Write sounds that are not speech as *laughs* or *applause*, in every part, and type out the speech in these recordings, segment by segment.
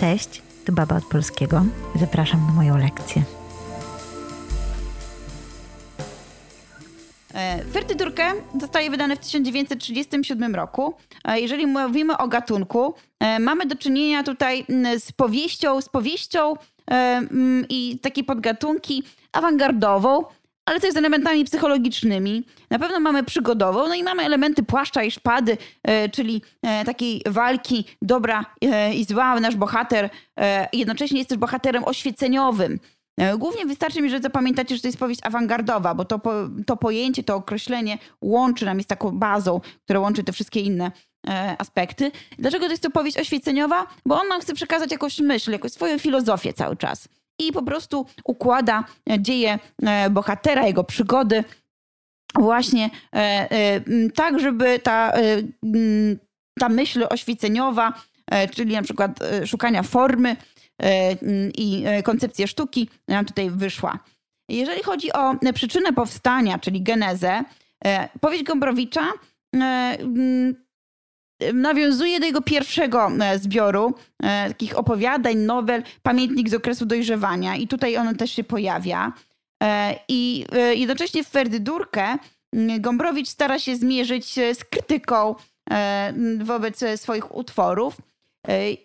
Cześć, tu Baba od Polskiego. Zapraszam na moją lekcję. E, Fertydurkę zostaje wydane w 1937 roku. E, Jeżeli mówimy o gatunku, e, mamy do czynienia tutaj z powieścią, z powieścią e, i takie podgatunki awangardową, ale też z elementami psychologicznymi. Na pewno mamy przygodową, no i mamy elementy płaszcza i szpady, e, czyli e, takiej walki dobra e, i zła. Nasz bohater jednocześnie jest też bohaterem oświeceniowym. Głównie wystarczy mi, że zapamiętacie, że to jest powieść awangardowa, bo to, to pojęcie, to określenie łączy nam, jest taką bazą, która łączy te wszystkie inne aspekty. Dlaczego to jest to powieść oświeceniowa? Bo on nam chce przekazać jakąś myśl, jakąś swoją filozofię cały czas. I po prostu układa e, dzieje e, bohatera, jego przygody właśnie e, tak, żeby ta, ta myśl oświeceniowa, e, czyli na przykład szukania formy, i koncepcja sztuki nam tutaj wyszła. Jeżeli chodzi o przyczynę powstania, czyli genezę, powieść Gombrowicza nawiązuje do jego pierwszego e, zbioru e, takich opowiadań, nowel, pamiętnik z okresu dojrzewania i tutaj ono też się pojawia. E, I jednocześnie w Ferdydurkę Gombrowicz stara się zmierzyć z krytyką wobec swoich utworów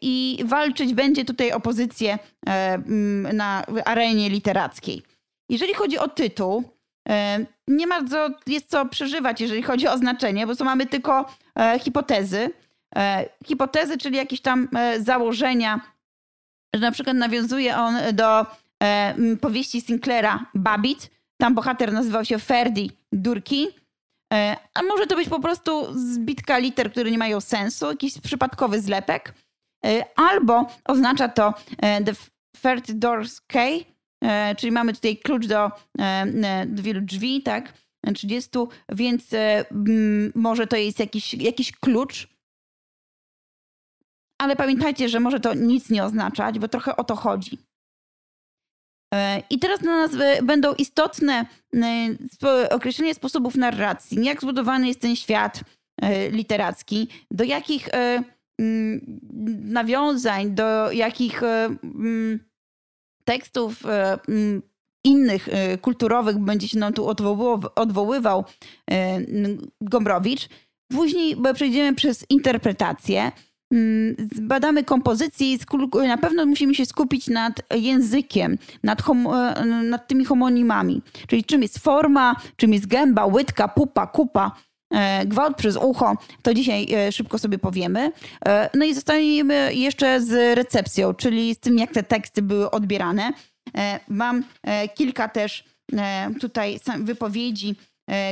i walczyć będzie tutaj o pozycję m, na arenie literackiej. Jeżeli chodzi o tytuł, nie bardzo jest co przeżywać, jeżeli chodzi o znaczenie, bo tu mamy tylko hipotezy. E, Hipotezy, czyli jakieś tam e, założenia, że na przykład nawiązuje on do e, powieści Sinclaira Babbitt. Tam bohater nazywał się Ferdi Durki. E, A może to być po prostu zbitka liter, które nie mają sensu, jakiś przypadkowy zlepek. E, Albo oznacza to e, The Third Doors e, czyli mamy tutaj klucz e, e, do wielu drzwi, tak? 30, więc e, m, może to jest jakiś, jakiś klucz. Ale pamiętajcie, że może to nic nie oznaczać, bo trochę o to chodzi. E, I teraz dla nas e, będą istotne określenie sposobów narracji, jak zbudowany jest ten świat literacki, do jakich mm, nawiązań, do jakich mm, tekstów mm, innych e, kulturowych będzie się nam tu odwoływał, e, Gombrowicz. Później przejdziemy przez interpretację, mm, zbadamy kompozycję i na pewno musimy się skupić nad językiem, nad, e, nad tymi homonimami. Czyli czym jest forma, czym jest gęba, łydka, pupa, kupa, gwałt przez ucho. To dzisiaj szybko sobie powiemy. No i zostaniemy jeszcze z recepcją, czyli z tym, jak te teksty były odbierane. E, Mam e, kilka też e, tutaj wypowiedzi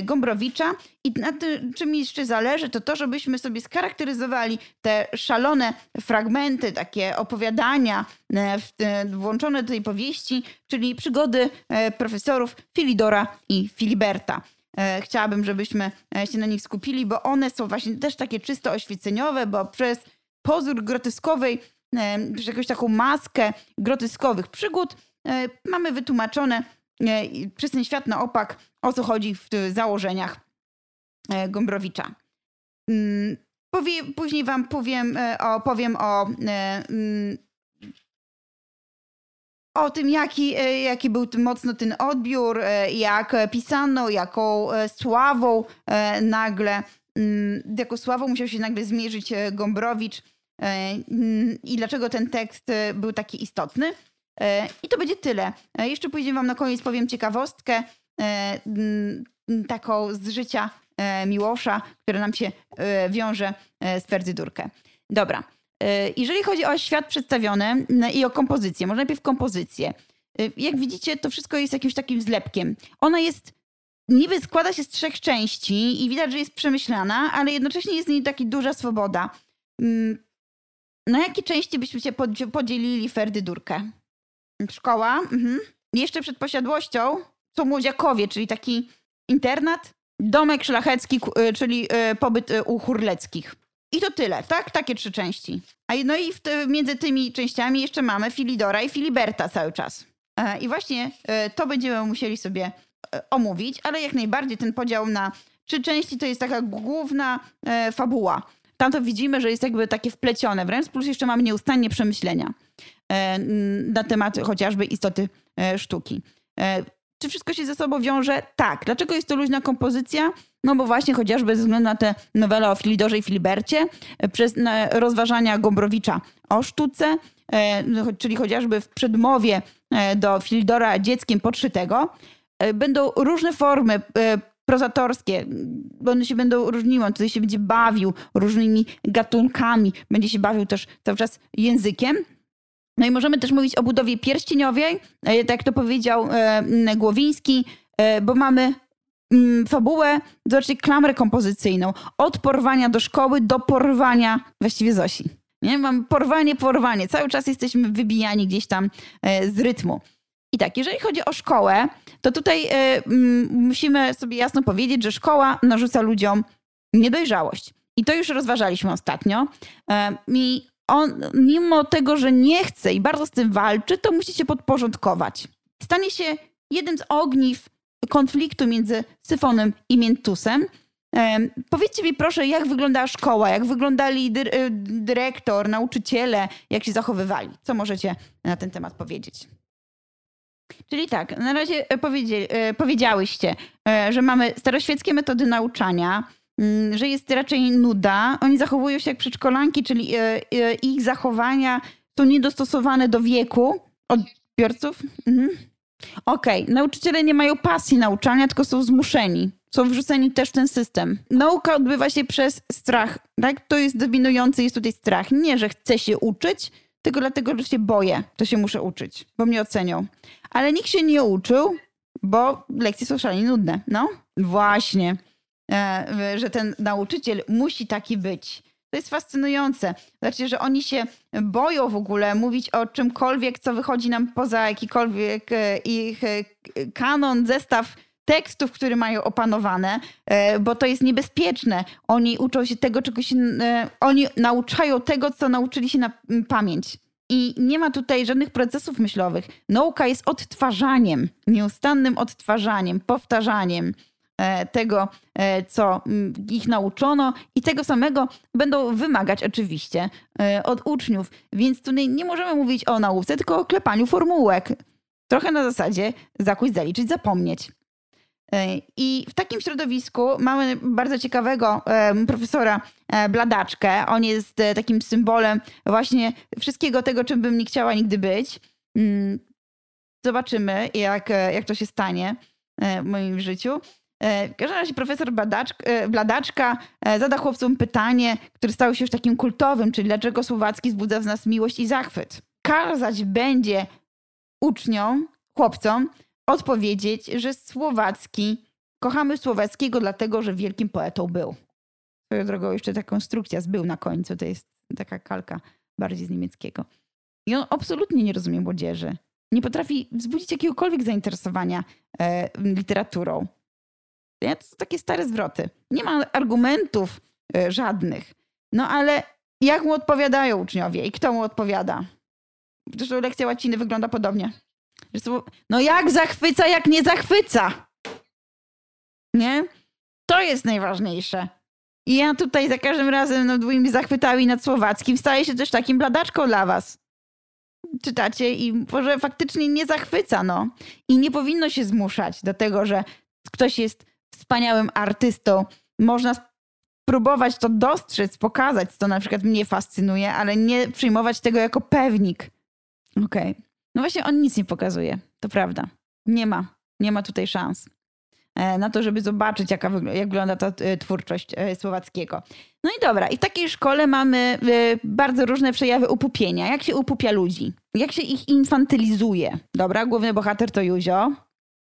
Gombrowicza i na tym, czym jeszcze zależy, to to, żebyśmy sobie scharakteryzowali te szalone fragmenty, takie opowiadania włączone do tej powieści, czyli przygody profesorów Filidora i Filiberta. Chciałabym, żebyśmy się na nich skupili, bo one są właśnie też takie czysto oświeceniowe, bo przez pozór groteskowej, przez jakąś taką maskę groteskowych przygód mamy wytłumaczone e, przez ten świat na opak, o co chodzi w tych założeniach e, Gombrowicza. Mm, Powie, później wam powiem, e, o, powiem o, e, mm, o tym, jaki, e, jaki był mocno ten odbiór, e, jak pisano, jaką e, sławą e, nagle, mm, jaką sławą musiał się nagle zmierzyć e, Gombrowicz e, i dlaczego ten tekst e, był taki istotny. E, I to będzie tyle. E, Jeszcze później wam na koniec powiem ciekawostkę e, taką z życia Miłosza, która nam się wiąże z Ferdydurkę. Dobra. Jeżeli chodzi o świat przedstawiony n- i o kompozycję, może najpierw kompozycję. Jak widzicie, to wszystko jest jakimś takim zlepkiem. Ona jest, niby składa się z trzech części i widać, że jest przemyślana, ale jednocześnie jest w niej taka duża swoboda. Mm, Na jakie części byśmy się podzi- podzielili Ferdydurkę? Szkoła. Mhm. Jeszcze przed posiadłością są młodziakowie, czyli taki internat, domek szlachecki, y, czyli y, pobyt y, u Hurleckich. I to tyle, tak? Takie trzy części. A no i między tymi częściami jeszcze mamy Filidora i Filiberta cały czas. E, I właśnie to będziemy musieli sobie e, omówić, ale jak najbardziej ten podział na trzy części to jest taka główna e, fabuła tam to widzimy, że jest jakby takie wplecione wręcz, plus jeszcze mamy nieustannie przemyślenia na temat chociażby istoty sztuki. Czy wszystko się ze sobą wiąże? Tak. Dlaczego jest to luźna kompozycja? No bo właśnie chociażby ze względu na tę nowelę o Filidorze i Filibercie, przez rozważania Gombrowicza o sztuce, no, czyli chociażby w przedmowie do Filidora dzieckiem podszytego, będą różne formy prozatorskie, bo one się będą różniły, on tutaj się będzie bawił różnymi gatunkami, będzie się bawił też cały czas językiem. No i możemy też mówić o budowie pierścieniowej, e, tak jak to powiedział e, Głowiński, e, bo mamy fabułę, zobaczcie, klamrę kompozycyjną. Od porwania do szkoły do porwania właściwie Zosi. Nie? Mam porwanie, porwanie. Cały czas jesteśmy wybijani gdzieś tam z rytmu. I tak, jeżeli chodzi o szkołę, to tutaj musimy sobie jasno powiedzieć, że szkoła narzuca ludziom niedojrzałość. I to już rozważaliśmy ostatnio. I on, mimo tego, że nie chce i bardzo z tym walczy, to musi się podporządkować. Stanie się jednym z ogniw konfliktu między Syfonem i Miętusem. Powiedzcie mi proszę, jak wyglądała szkoła, jak wyglądali dyrektor, nauczyciele, jak się zachowywali. Co możecie na ten temat powiedzieć? Czyli tak, na razie e, e, powiedziałyście, e, że mamy staroświeckie metody nauczania, że jest raczej nuda. Oni zachowują się jak przedszkolanki, czyli ich zachowania są niedostosowane do wieku odbiorców. Mhm. Okej, okay. nauczyciele nie mają pasji nauczania, tylko są zmuszeni. Są wrzuceni też w ten system. Nauka odbywa się przez strach. Tak? To jest dominujący, jest tutaj strach. Nie, że chce się uczyć, tylko dlatego, że się boję, to się muszę uczyć, bo mnie ocenią. Ale nikt się nie uczył, bo lekcje są szalenie nudne. No, właśnie, e, że ten nauczyciel musi taki być. To jest fascynujące. Znaczy, że oni się boją w ogóle mówić o czymkolwiek, co wychodzi nam poza jakikolwiek e, ich e, kanon, zestaw tekstów, które mają opanowane, bo to jest niebezpieczne. Oni uczą się tego, czego się. Oni nauczają tego, co nauczyli się na pamięć. I nie ma tutaj żadnych procesów myślowych. Nauka jest odtwarzaniem, nieustannym odtwarzaniem, powtarzaniem e, tego, e, co ich nauczono, i tego samego będą wymagać oczywiście e, od uczniów. Więc tutaj nie możemy mówić o nauce, tylko o klepaniu formułek. Trochę na zasadzie zakuć, zaliczyć, zapomnieć. I w takim środowisku mamy bardzo ciekawego profesora e, Bladaczkę. On jest e, takim symbolem właśnie wszystkiego tego, czym bym nie chciała nigdy być. Mm, zobaczymy, jak, e, jak to się stanie w moim życiu. W każdym razie profesor Bladaczka, Bladaczka zada chłopcom pytanie, które stało się już takim kultowym, czyli dlaczego Słowacki wzbudza w nas miłość i zachwyt. Kazać będzie uczniom, chłopcom, odpowiedzieć, że Słowacki, kochamy Słowackiego dlatego, że wielkim poetą był. Swoją drogą jeszcze ta konstrukcja z był na końcu, to jest taka kalka bardziej z niemieckiego. I on absolutnie nie rozumie młodzieży. Nie potrafi wzbudzić jakiegokolwiek zainteresowania e, literaturą. To są takie stare zwroty. Nie ma argumentów e, żadnych. No ale jak mu odpowiadają uczniowie i kto mu odpowiada? Zresztą lekcja łaciny wygląda podobnie. No jak zachwyca, jak nie zachwyca? Nie? To jest najważniejsze. I ja tutaj za każdym razem nad moimi zachwytami nad słowackim staję się też takim bladaczką dla was. Czytacie i może faktycznie nie zachwyca, no. I nie powinno się zmuszać do tego, że ktoś jest wspaniałym artystą. Można próbować to dostrzec, pokazać, co na przykład mnie fascynuje, ale nie przyjmować tego jako pewnik. Okej. Okay. No właśnie on nic nie pokazuje, to prawda. Nie ma, nie ma tutaj szans e, na to, żeby zobaczyć, jaka, jak wygląda ta e, twórczość e, Słowackiego. No i dobra, i w takiej szkole mamy bardzo różne przejawy upupienia. Jak się upupia ludzi? Jak się ich infantylizuje? Dobra, główny bohater to Juzio.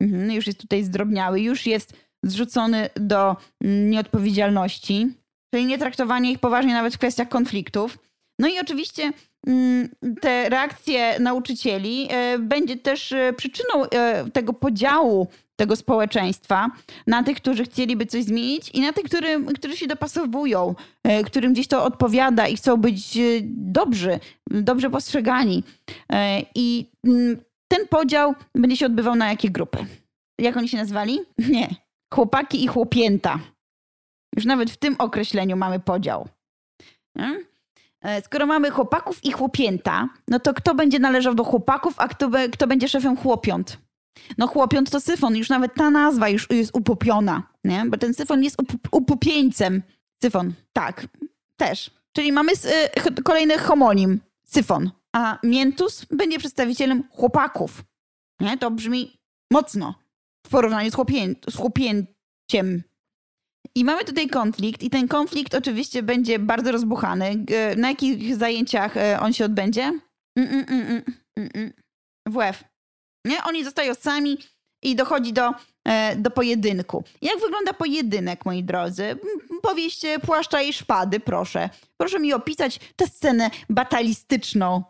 Mhm, już jest tutaj zdrobniały, już jest zrzucony do nieodpowiedzialności, czyli nie traktowanie ich poważnie nawet w kwestiach konfliktów. No i oczywiście mm, te reakcje nauczycieli e, będzie też e, przyczyną e, tego podziału tego społeczeństwa na tych, którzy chcieliby coś zmienić i na tych, którym, którzy się dopasowują, którym gdzieś to odpowiada i chcą być dobrzy, dobrze postrzegani. I mm, ten podział będzie się odbywał na jakie grupy? Jak oni się nazwali? *laughs* Nie. Chłopaki i chłopięta. Już nawet w tym określeniu mamy podział. E, skoro mamy chłopaków i chłopięta, no to kto będzie należał do chłopaków, a kto, kto będzie szefem chłopiąt? No chłopiąt to syfon, już nawet ta nazwa już jest upopiona, nie? Bo ten syfon jest up upupieńcem. Syfon, tak, też. Czyli mamy y, kolejny homonim, syfon. A miętus będzie przedstawicielem chłopaków. Nie? To brzmi mocno w porównaniu z, chłopię z chłopięciem. I mamy tutaj konflikt, i ten konflikt oczywiście będzie bardzo rozbuchany. Na jakich zajęciach e, on się odbędzie? Mm, mm, mm, mm, WF. Nie? Oni zostają sami i dochodzi do, e, do pojedynku. Jak wygląda pojedynek, moi drodzy? Powieście płaszcza i szpady, proszę. Proszę mi opisać tę scenę batalistyczną.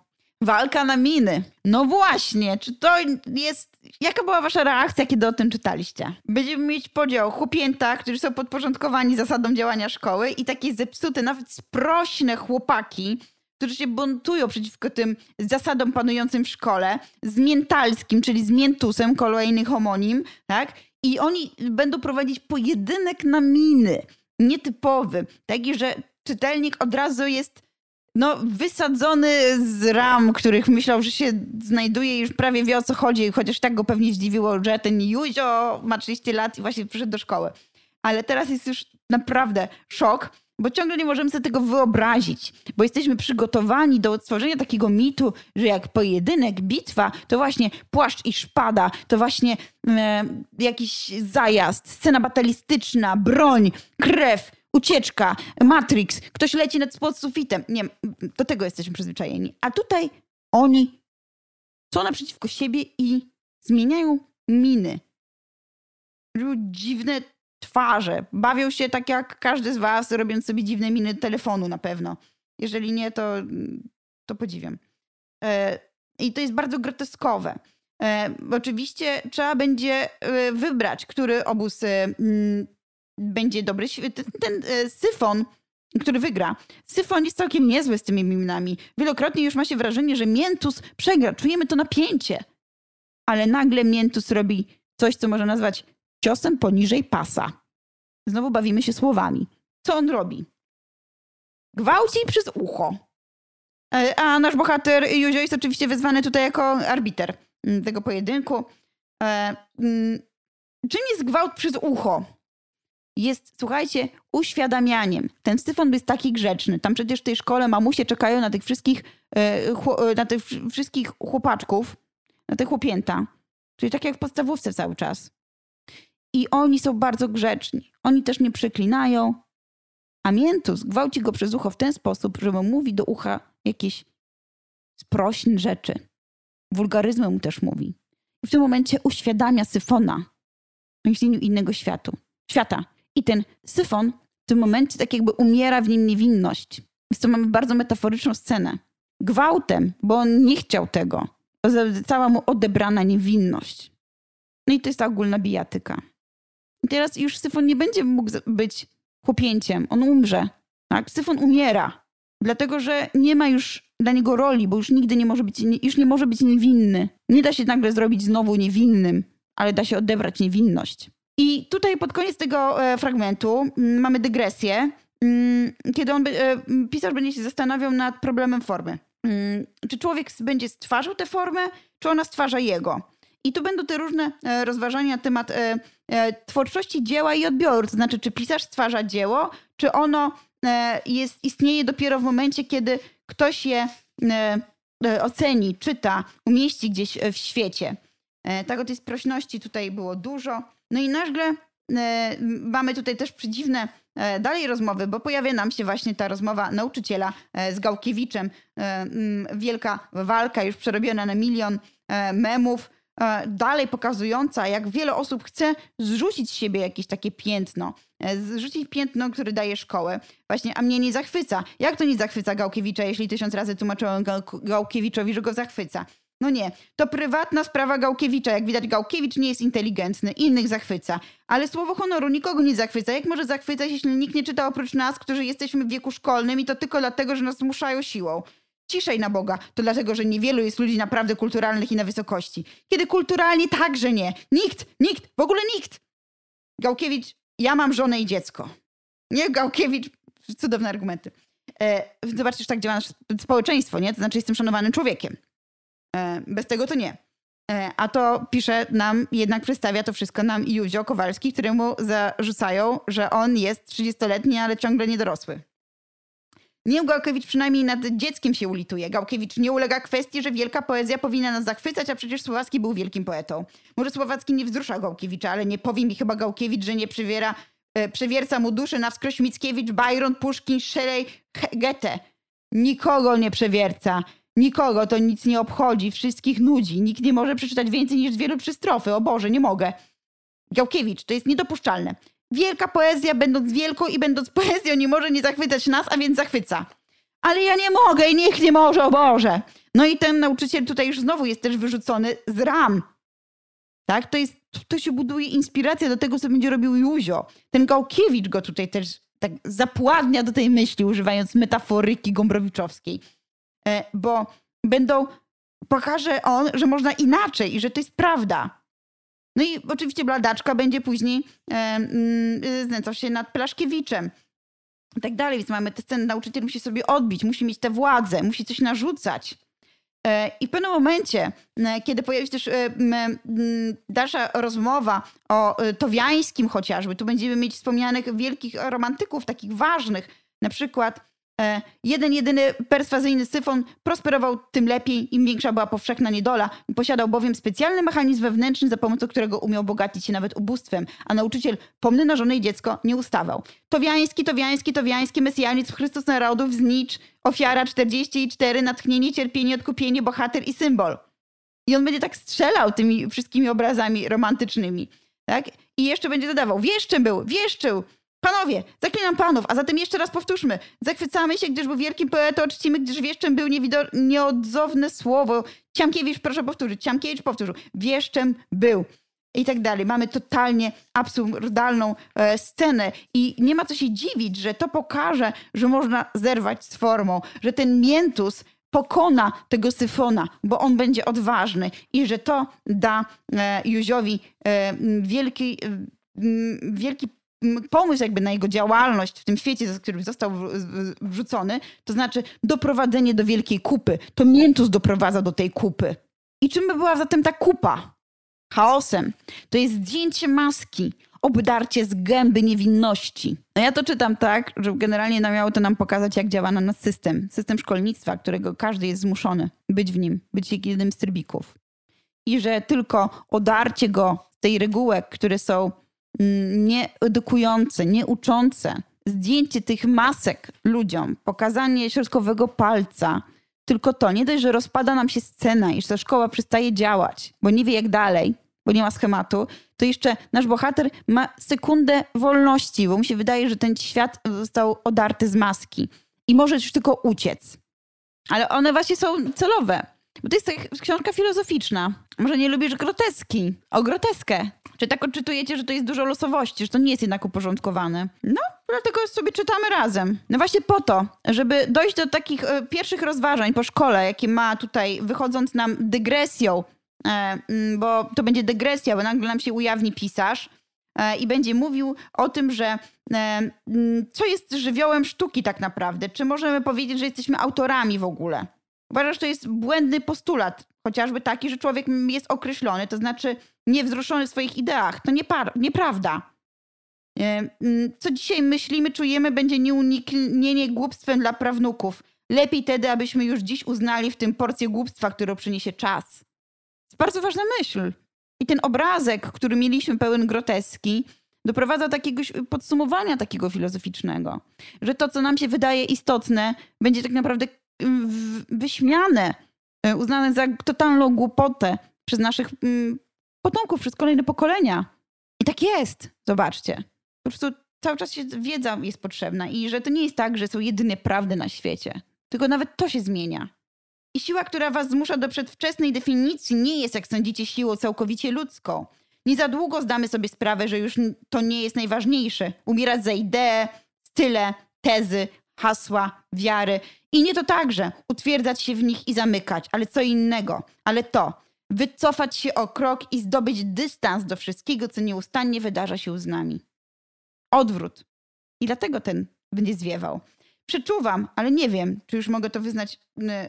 Walka na miny. No właśnie, czy to jest. Jaka była wasza reakcja, kiedy o tym czytaliście? Będziemy mieć podział chłopięta, którzy są podporządkowani zasadom działania szkoły, i takie zepsute, nawet sprośne chłopaki, którzy się buntują przeciwko tym zasadom panującym w szkole, z Miętalskim, czyli z Miętusem, kolejny homonim, tak? I oni będą prowadzić pojedynek na miny, nietypowy, taki, że czytelnik od razu jest no, wysadzony z ram, których myślał, że się znajduje i już prawie wie o co chodzi, chociaż tak go pewnie zdziwiło, że ten Juzio ma 30 lat i właśnie przyszedł do szkoły. Ale teraz jest już naprawdę szok, bo ciągle nie możemy sobie tego wyobrazić, bo jesteśmy przygotowani do stworzenia takiego mitu, że jak pojedynek, bitwa, to właśnie płaszcz i szpada, to właśnie e, jakiś zajazd, scena batalistyczna, broń, krew, ucieczka, Matrix, ktoś leci nad pod sufitem. Nie, do tego jesteśmy przyzwyczajeni. A tutaj oni są naprzeciwko siebie i zmieniają miny. Dziwne twarze. Bawią się tak jak każdy z was, robiąc sobie dziwne miny telefonu na pewno. Jeżeli nie, to, to podziwiam. E, I to jest bardzo groteskowe. E, oczywiście trzeba będzie e, wybrać, który obóz będzie dobry. Ten, ten syfon, który wygra. Syfon jest całkiem niezły z tymi minami. Wielokrotnie już ma się wrażenie, że Miętus przegra. Czujemy to napięcie. Ale nagle Miętus robi coś, co można nazwać ciosem poniżej pasa. Znowu bawimy się słowami. Co on robi? Gwałci przez ucho. E, a nasz bohater Józio jest oczywiście wezwany tutaj jako arbiter mm, tego pojedynku. E, mm, czym jest gwałt przez ucho? Jest, słuchajcie, uświadamianiem. Ten Styfan jest taki grzeczny. Tam przecież w tej szkole mamusie czekają na tych wszystkich, e, na tych wszystkich chłopaczków, na te chłopięta. Czyli tak jak w podstawówce cały czas. I oni są bardzo grzeczni. Oni też nie przeklinają. A Miętus gwałci go przez ucho w ten sposób, że mu mówi do ucha jakieś sprośne rzeczy. Wulgaryzmy mu też mówi. I w tym momencie uświadamia Syfona o istnieniu innego światu, świata. I ten Syfon w tym momencie tak jakby umiera w nim niewinność. Więc to mamy bardzo metaforyczną scenę. Gwałtem, bo on nie chciał tego. Została mu odebrana niewinność. No i to jest ta ogólna bijatyka. I teraz już Syfon nie będzie mógł być chłopięciem. On umrze. Tak? Syfon umiera. Dlatego, że nie ma już dla niego roli, bo już nigdy nie może być, już nie może być niewinny. Nie da się nagle zrobić znowu niewinnym, ale da się odebrać niewinność. I tutaj pod koniec tego e, fragmentu mm, mamy dygresję, mm, kiedy on, e, pisarz będzie się zastanawiał nad problemem formy. Mm, czy człowiek będzie stwarzał tę formę, czy ona stwarza jego? I tu będą te różne e, rozważania na temat twórczości dzieła i odbioru. To znaczy, czy pisarz stwarza dzieło, czy ono jest, istnieje dopiero w momencie, kiedy ktoś je oceni, czyta, umieści gdzieś w świecie. Tak o tej sprośności tutaj było dużo. No i nagle mamy tutaj też przedziwne dalej rozmowy, bo pojawia nam się właśnie ta rozmowa nauczyciela z Gałkiewiczem. Wielka walka, już przerobiona na milion memów E, dalej pokazująca, jak wiele osób chce zrzucić z siebie jakieś takie piętno. E, zrzucić piętno, które daje szkołę. Właśnie, a mnie nie zachwyca. Jak to nie zachwyca Gałkiewicza, jeśli tysiąc razy tłumaczyłem Gałkiewiczowi, że go zachwyca? No nie, to prywatna sprawa Gałkiewicza. Jak widać, Gałkiewicz nie jest inteligentny, innych zachwyca. Ale słowo honoru nikogo nie zachwyca. Jak może zachwycać, jeśli nikt nie czyta oprócz nas, którzy jesteśmy w wieku szkolnym i to tylko dlatego, że nas zmuszają siłą? ciszej na Boga, to dlatego, że niewielu jest ludzi naprawdę kulturalnych i na wysokości. Kiedy kulturalni także nie. Nikt, nikt, w ogóle nikt. Gałkiewicz, ja mam żonę i dziecko. Nie, Gałkiewicz, cudowne argumenty. E, zobaczcie, że tak działa nasze społeczeństwo, nie? To znaczy jestem szanowanym człowiekiem. E, bez tego to nie. E, a to pisze nam, jednak przedstawia to wszystko nam Józio Kowalski, któremu zarzucają, że on jest 30-letni, ale ciągle niedorosły. Nie Gałkiewicz przynajmniej nad dzieckiem się ulituje. Gałkiewicz nie ulega kwestii, że wielka poezja powinna nas zachwycać, a przecież Słowacki był wielkim poetą. Może Słowacki nie wzrusza Gałkiewicza, ale nie powie mi chyba Gałkiewicz, że nie przywiera, e, przewierca mu duszy na wskroś Mickiewicz, Byron, Puszkin, Shelley, Goethe. Nikogo nie przewierca. Nikogo to nic nie obchodzi, wszystkich nudzi. Nikt nie może przeczytać więcej niż dwie lub trzy strofy. O Boże, nie mogę. Gałkiewicz, to jest niedopuszczalne. Wielka poezja, będąc wielką i będąc *laughs* poezją, nie może nie zachwycać nas, a więc zachwyca. Ale ja nie mogę i nikt nie może, o Boże. No i ten nauczyciel tutaj już znowu jest też wyrzucony z ram. Tak? To, jest, to się buduje inspiracja do tego, co będzie robił Józio. Ten Gałkiewicz go tutaj też tak zapładnia do tej myśli, używając metaforyki gombrowiczowskiej. E, bo będą, pokaże on, że można inaczej i że to jest prawda. No i oczywiście Bladaczka będzie później e, mm, znęcał się nad Plaszkiewiczem i tak dalej. Więc mamy sceny, nauczyciel musi sobie odbić, musi mieć tę władzę, musi coś narzucać. E, I w pewnym momencie, kiedy pojawi się też dalsza rozmowa o Towiańskim chociażby, tu będziemy mieć wspomnianych wielkich romantyków, takich ważnych, na przykład jeden, jedyny perswazyjny syfon prosperował tym lepiej, im większa była powszechna niedola. Posiadał bowiem specjalny mechanizm wewnętrzny, za pomocą którego umiał bogacić się nawet ubóstwem, a nauczyciel, pomny na żonę i dziecko, nie ustawał. Towiański, towiański, towiański, mesjanizm, Chrystus narodów, znicz, ofiara 44, natchnienie, cierpienie, odkupienie, bohater i symbol. I on będzie tak strzelał tymi wszystkimi obrazami romantycznymi. Tak? I jeszcze będzie dodawał, wieszczym był, wieszczył, Panowie, zaklinam panów, a zatem jeszcze raz powtórzmy. Zachwycamy się, gdyż był wielkim poetą, czcimy, gdyż wieszczem był nieodzowne słowo. Ciamkiewicz, proszę powtórzyć. Ciamkiewicz powtórzył. Wieszczem był. I tak dalej. Mamy totalnie absurdalną e, scenę i nie ma co się dziwić, że to pokaże, że można zerwać z formą, że ten miętus pokona tego syfona, bo on będzie odważny i że to da e, Józiowi e, wielki, e, wielki pomysł jakby na jego działalność w tym świecie, z którym został wrzucony, to znaczy doprowadzenie do wielkiej kupy. To Miętus doprowadza do tej kupy. I czym by była zatem ta kupa? Chaosem. To jest zdjęcie maski, obdarcie z gęby niewinności. No ja to czytam tak, że generalnie miało to nam pokazać, jak działa na nas system. System szkolnictwa, którego każdy jest zmuszony być w nim, być jednym z trybików. I że tylko odarcie go z tej regułek, które są nieedukujące, nieuczące, zdjęcie tych masek ludziom, pokazanie środkowego palca, tylko to, nie dość, że rozpada nam się scena i że ta szkoła przestaje działać, bo nie wie jak dalej, bo nie ma schematu, to jeszcze nasz bohater ma sekundę wolności, bo mu się wydaje, że ten świat został odarty z maski i może już tylko uciec. Ale one właśnie są celowe. Bo to jest książka filozoficzna. Może nie lubisz groteski. O groteskę. Czy tak odczytujecie, że to jest dużo losowości, że to nie jest jednak uporządkowane? No, dlatego sobie czytamy razem. No właśnie po to, żeby dojść do takich e, pierwszych rozważań po szkole, jakie ma tutaj, wychodząc nam dygresją, e, mm, bo to będzie dygresja, bo nagle nam się ujawni pisarz e, i będzie mówił o tym, że mm, co jest żywiołem sztuki tak naprawdę. Czy możemy powiedzieć, że jesteśmy autorami w ogóle? Uważasz, że to jest błędny postulat, chociażby taki, że człowiek jest określony, to znaczy niewzruszony w swoich ideach. To nieprawda. Mm, co dzisiaj myślimy, czujemy, będzie nieuniknienie głupstwem dla prawnuków. Lepiej tedy, abyśmy już dziś uznali w tym porcję głupstwa, którą przyniesie czas. To bardzo ważna myśl. I ten obrazek, który mieliśmy pełen groteski, doprowadza do jakiegoś podsumowania takiego filozoficznego, że to, co nam się wydaje istotne, będzie tak naprawdę wyśmiane, e, uznane za totalną głupotę przez naszych mm, potomków, przez kolejne pokolenia. I tak jest, zobaczcie. Po prostu cały czas się wiedza jest potrzebna i że to nie jest tak, że są jedyne prawdy na świecie, tylko nawet to się zmienia. I siła, która was zmusza do przedwczesnej definicji, nie jest, jak sądzicie, siłą całkowicie ludzką. Nie za długo zdamy sobie sprawę, że już to nie jest najważniejsze. Umierać za idee, style, tezy, hasła, wiary. I nie to także utwierdzać się w nich i zamykać, ale co innego. Ale to, wycofać się o krok i zdobyć dystans do wszystkiego, co nieustannie wydarza się z nami. Odwrót. I dlatego ten będzie zwiewał. Przeczuwam, ale nie wiem, czy już mogę to wyznać,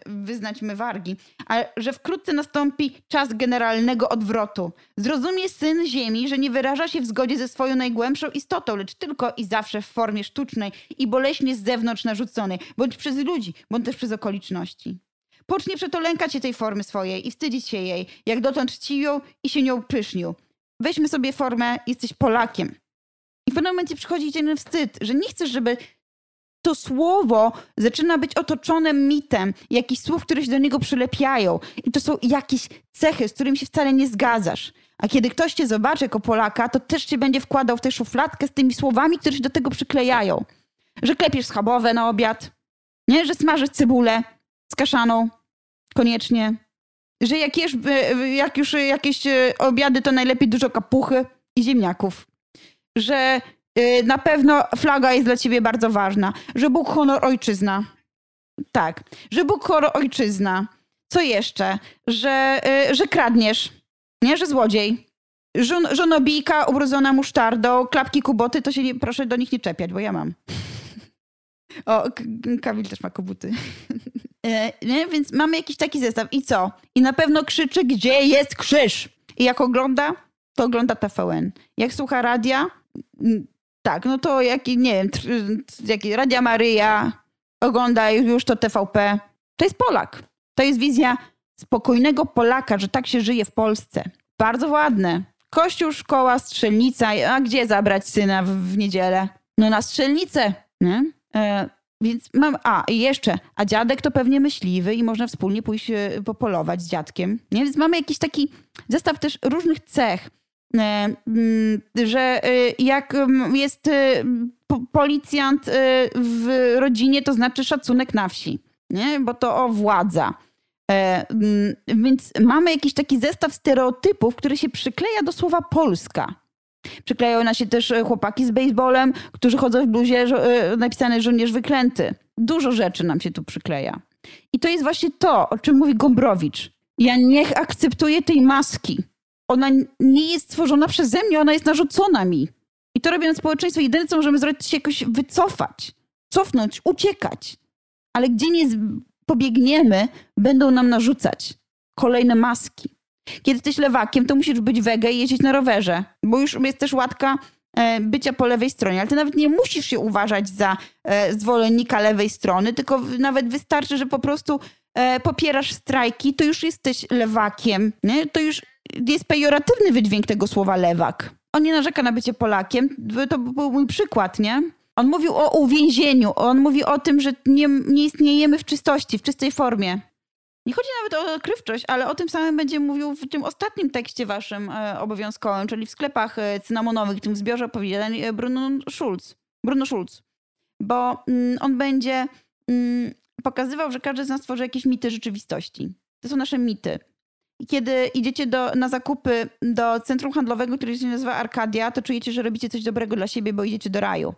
wyznać my wargi, ale że wkrótce nastąpi czas generalnego odwrotu. Zrozumie syn ziemi, że nie wyraża się w zgodzie ze swoją najgłębszą istotą, lecz tylko i zawsze w formie sztucznej i boleśnie z zewnątrz narzuconej, bądź przez ludzi, bądź też przez okoliczności. Pocznie przeto lękać się tej formy swojej i wstydzić się jej, jak dotąd czcił i się nią pysznił. Weźmy sobie formę, jesteś Polakiem. I w pewnym momencie przychodzi ten wstyd, że nie chcesz, żeby to słowo zaczyna być otoczone mitem, jakichś słów, które się do niego przylepiają. I to są jakieś cechy, z którymi się wcale nie zgadzasz. A kiedy ktoś cię zobaczy jako Polaka, to też cię będzie wkładał w tę szufladkę z tymi słowami, które się do tego przyklejają. Że klepiesz schabowe na obiad, nie? że smażysz cebulę z kaszaną koniecznie, że jak, jesz, jak już jakieś e, obiady, to najlepiej dużo kapuchy i ziemniaków. Że na pewno flaga jest dla ciebie bardzo ważna. Że Bóg, honor, ojczyzna. Tak, że Bóg, honor, ojczyzna. Co jeszcze? Że, y, że kradniesz, nie? Że złodziej. Żon, żonobijka ubrudzona musztardą, klapki kuboty, to się nie, proszę do nich nie czepiać, bo ja mam. *laughs* O, Kamil też ma kobuty. *laughs* E, nie? Więc mamy jakiś taki zestaw. I co? I na pewno krzyczy, gdzie jest krzyż. I jak ogląda, to ogląda TVN. Jak słucha radia, tak, no to jaki, nie wiem, jaki Radia Maryja, ogląda już to TVP. To jest Polak. To jest wizja spokojnego Polaka, że tak się żyje w Polsce. Bardzo ładne. Kościół, szkoła, strzelnica. A gdzie zabrać syna w, w niedzielę? No na strzelnicę, nie? E, więc mam, a i jeszcze, a dziadek to pewnie myśliwy i można wspólnie pójść e, popolować z dziadkiem. Nie? Więc mamy jakiś taki zestaw też różnych cech. E, mm, że e, jak mm, jest e, policjant w rodzinie, to znaczy szacunek na wsi, nie? bo to o władza. Mm, więc mamy jakiś taki zestaw stereotypów, który się przykleja do słowa Polska. Przyklejają na się też chłopaki z baseballem, którzy chodzą w bluzie napisane żołnierz wyklęty. Dużo rzeczy nam się tu przykleja. I to jest właśnie to, o czym mówi Gombrowicz. Ja niech akceptuję tej maski ona nie jest stworzona przeze mnie, ona jest narzucona mi. I to robiąc społeczeństwo, jedyne co możemy zrobić, to się jakoś wycofać, cofnąć, uciekać. Ale gdzie nie pobiegniemy, będą nam narzucać kolejne maski. Kiedy jesteś lewakiem, to musisz być wege i jeździć na rowerze, bo już jest też łatka e, bycia po lewej stronie, ale ty nawet nie musisz się uważać za e, zwolennika lewej strony, tylko nawet wystarczy, że po prostu e, popierasz strajki, to już jesteś lewakiem, nie? to już jest pejoratywny wydźwięk tego słowa lewak. On nie narzeka na bycie Polakiem. To był mój przykład, nie? On mówił o uwięzieniu. On mówi o tym, że nie, nie istniejemy w czystości, w czystej formie. Nie chodzi nawet o odkrywczość, ale o tym samym będzie mówił w tym ostatnim tekście waszym e, obowiązkowym, czyli w sklepach e, cynamonowych, w tym zbiorze opowiadań e, Bruno Schulz. Bruno Schulz. Bo mm, on będzie mm, pokazywał, że każdy z nas tworzy jakieś mity rzeczywistości. To są nasze mity. Kiedy idziecie do, na zakupy do centrum handlowego, które się nazywa Arkadia, to czujecie, że robicie coś dobrego dla siebie, bo idziecie do raju.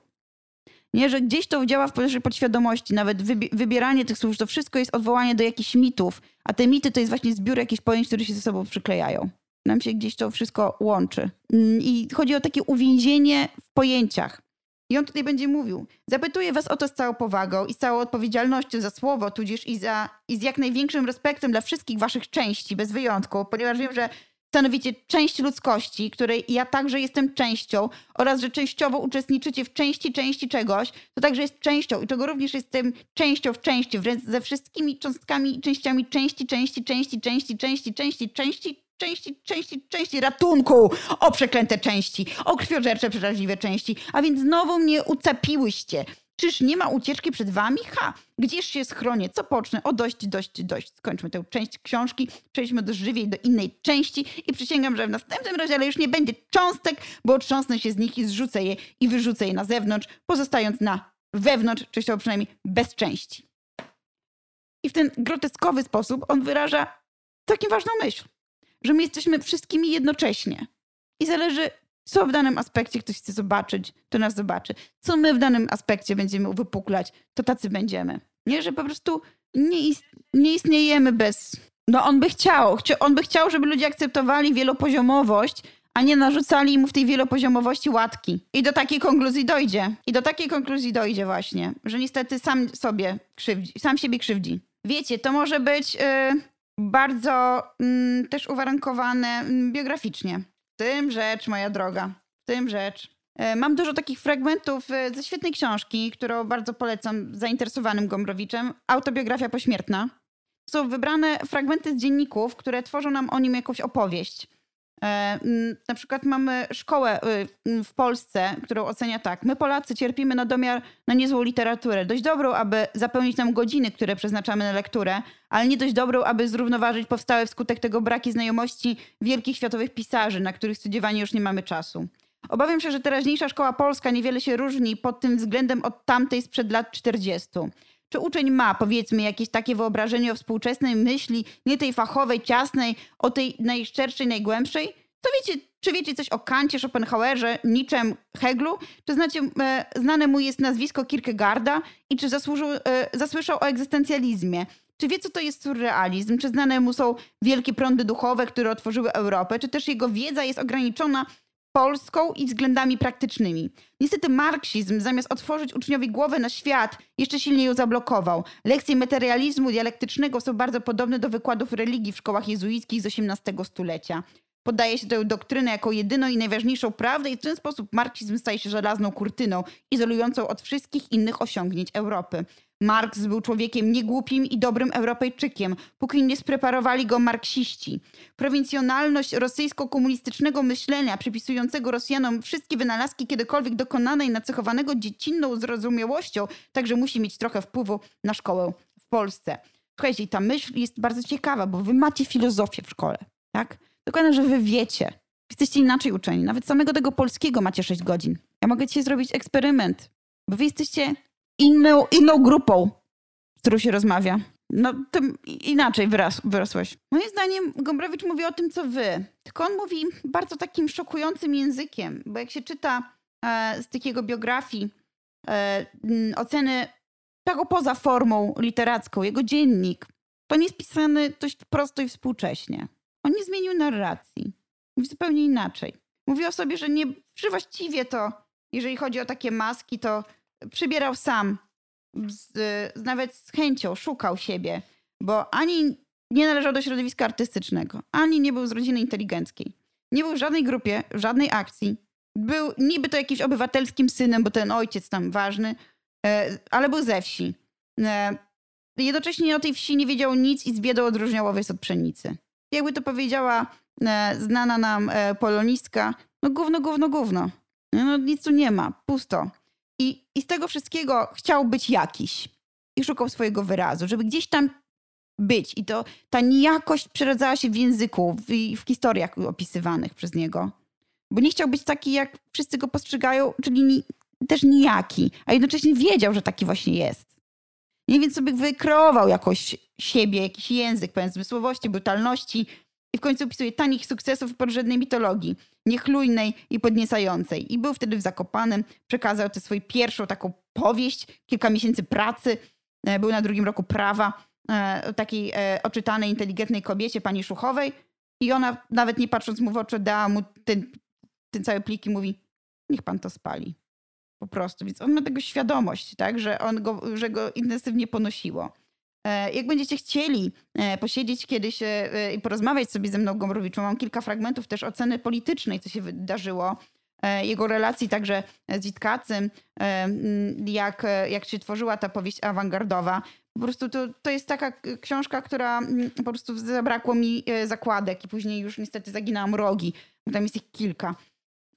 Nie, że gdzieś to działa w waszej podświadomości, nawet wybieranie tych słów, to wszystko jest odwołanie do jakichś mitów, a te mity to jest właśnie zbiór jakichś pojęć, które się ze sobą przyklejają. Nam się gdzieś to wszystko łączy. Mm, I chodzi o takie uwięzienie w pojęciach. I on tutaj będzie mówił. Zapytuję was o to z całą powagą i z całą odpowiedzialnością za słowo, tudzież i, za, i z jak największym respektem dla wszystkich waszych części, bez wyjątku, ponieważ wiem, że stanowicie część ludzkości, której ja także jestem częścią oraz, że częściowo uczestniczycie w części części czegoś, to także jest częścią i czego również jestem częścią w części, wręcz ze wszystkimi cząstkami i częściami części, części, części, części, części, części, części, części, części, części ratunku! O przeklęte części! O krwiożercze, przeraźliwe części! A więc znowu mnie ucapiłyście. Czyż nie ma ucieczki przed wami? Ha! Gdzież się schronię? Co pocznę? O dość, dość, dość. Skończmy tę część książki, przejdźmy do żywiej do innej części i przysięgam, że w następnym rozdziale już nie będzie cząstek, bo otrząsnę się z nich i zrzucę je i wyrzucę je na zewnątrz, pozostając na wewnątrz, częściowo przynajmniej bez części. I w ten groteskowy sposób on wyraża taką ważną myśl że my jesteśmy wszystkimi jednocześnie. I zależy, co w danym aspekcie ktoś chce zobaczyć, to nas zobaczy. Co my w danym aspekcie będziemy uwypuklać, to tacy będziemy. Nie, że po prostu nie, ist nie istniejemy bez. No on by chciał, on by chciał, żeby ludzie akceptowali wielopoziomowość, a nie narzucali mu w tej wielopoziomowości łatki. I do takiej konkluzji dojdzie. I do takiej konkluzji dojdzie właśnie, że niestety sam sobie krzywdzi, sam siebie krzywdzi. Wiecie, to może być yy, bardzo yy, też uwarunkowane yy, biograficznie. Tym rzecz, moja droga. Tym rzecz. Y, mam dużo takich fragmentów y, ze świetnej książki, którą bardzo polecam zainteresowanym Gombrowiczem. Autobiografia pośmiertna. Są wybrane fragmenty z dzienników, które tworzą nam o nim jakąś opowieść. E, na przykład mamy szkołę y, w Polsce, którą ocenia tak. My Polacy cierpimy na domiar na niezłą literaturę. Dość dobrą, aby zapełnić nam godziny, które przeznaczamy na lekturę, ale nie dość dobrą, aby zrównoważyć powstałe wskutek tego braki znajomości wielkich światowych pisarzy, na których studiowanie już nie mamy czasu. Obawiam się, że teraźniejsza szkoła polska niewiele się różni pod tym względem od tamtej sprzed lat 40. Czy uczeń ma, powiedzmy, jakieś takie wyobrażenie o współczesnej myśli, nie tej fachowej, ciasnej, o tej najszczerszej, najgłębszej? To wiecie, czy wiecie coś o Kancie, Schopenhauerze, Nietzschem, Heglu? Czy znacie, e, znane mu jest nazwisko Kierkegaarda i czy zasłużył, e, zasłyszał o egzystencjalizmie? Czy wie, co to jest surrealizm? Czy znane mu są wielkie prądy duchowe, które otworzyły Europę? Czy też jego wiedza jest ograniczona polską i względami praktycznymi. Niestety marksizm, zamiast otworzyć uczniowi głowę na świat, jeszcze silniej ją zablokował. Lekcje materializmu dialektycznego są bardzo podobne do wykładów religii w szkołach jezuickich z XVIII stulecia. Podaje się tę doktrynę jako jedyną i najważniejszą prawdę i w ten sposób marksizm staje się żelazną kurtyną, izolującą od wszystkich innych osiągnięć Europy. Marks był człowiekiem niegłupim i dobrym Europejczykiem, póki nie spreparowali go marksiści. Prowincjonalność rosyjsko-komunistycznego myślenia, przypisującego Rosjanom wszystkie wynalazki kiedykolwiek dokonane i nacechowanego dziecinną zrozumiałością, także musi mieć trochę wpływu na szkołę w Polsce. Słuchajcie, ta myśl jest bardzo ciekawa, bo wy macie filozofię w szkole, tak? Dokładnie, że wy wiecie. Jesteście inaczej uczeni. Nawet samego tego polskiego macie 6 godzin. Ja mogę dzisiaj zrobić eksperyment, bo wy jesteście inną, inną grupą, z którą się rozmawia. No, tym inaczej wyras, wyrosłeś. Moim zdaniem Gombrowicz mówi o tym, co wy. Tylko on mówi bardzo takim szokującym językiem, bo jak się czyta e, z takiego biografii e, oceny tego poza formą literacką, jego dziennik, to nie jest pisany dość prosto i współcześnie. On nie zmienił narracji. Mówi zupełnie inaczej. Mówi o sobie, że nie, że właściwie to, jeżeli chodzi o takie maski, to przybierał sam, z, nawet z chęcią, szukał siebie, bo ani nie należał do środowiska artystycznego, ani nie był z rodziny inteligenckiej. Nie był w żadnej grupie, w żadnej akcji. Był niby to jakimś obywatelskim synem, bo ten ojciec tam ważny, e, ale był ze wsi. E, jednocześnie o tej wsi nie wiedział nic i z biedą odróżniał owiec od pszenicy. Jakby to powiedziała e, znana nam polonistka, no gówno, gówno, gówno. No nic tu nie ma, pusto. I, I z tego wszystkiego chciał być jakiś. I szukał swojego wyrazu, żeby gdzieś tam być. I to ta nijakość przeradzała się w języku, w, w historiach opisywanych przez niego. Bo nie chciał być taki, jak wszyscy go postrzegają, czyli ni, też nijaki, a jednocześnie wiedział, że taki właśnie jest. I więc sobie wykreował jakoś siebie, jakiś język pełen zmysłowości, brutalności, i w końcu opisuje tanich sukcesów w podrzędnej mitologii, niechlujnej i podniecającej. I był wtedy w Zakopanem, przekazał tę swoją pierwszą taką powieść, kilka miesięcy pracy, e, był na drugim roku prawa, e, takiej e, oczytanej, inteligentnej kobiecie, pani Szuchowej. I ona, nawet nie patrząc mu w oczy, dała mu ten, ten cały plik i mówi, niech pan to spali. Po prostu. Więc on ma tego świadomość, tak, że, on go, że go intensywnie ponosiło. E, jak będziecie chcieli e, posiedzieć kiedyś e, i porozmawiać sobie ze mną Gombrowiczu, mam kilka fragmentów też oceny politycznej, co się wydarzyło, jego relacji także z Witkacym, jak, jak się tworzyła ta powieść awangardowa. Po prostu to, to jest taka książka, która po prostu zabrakło mi zakładek i później już niestety zaginałam rogi, tam jest ich kilka.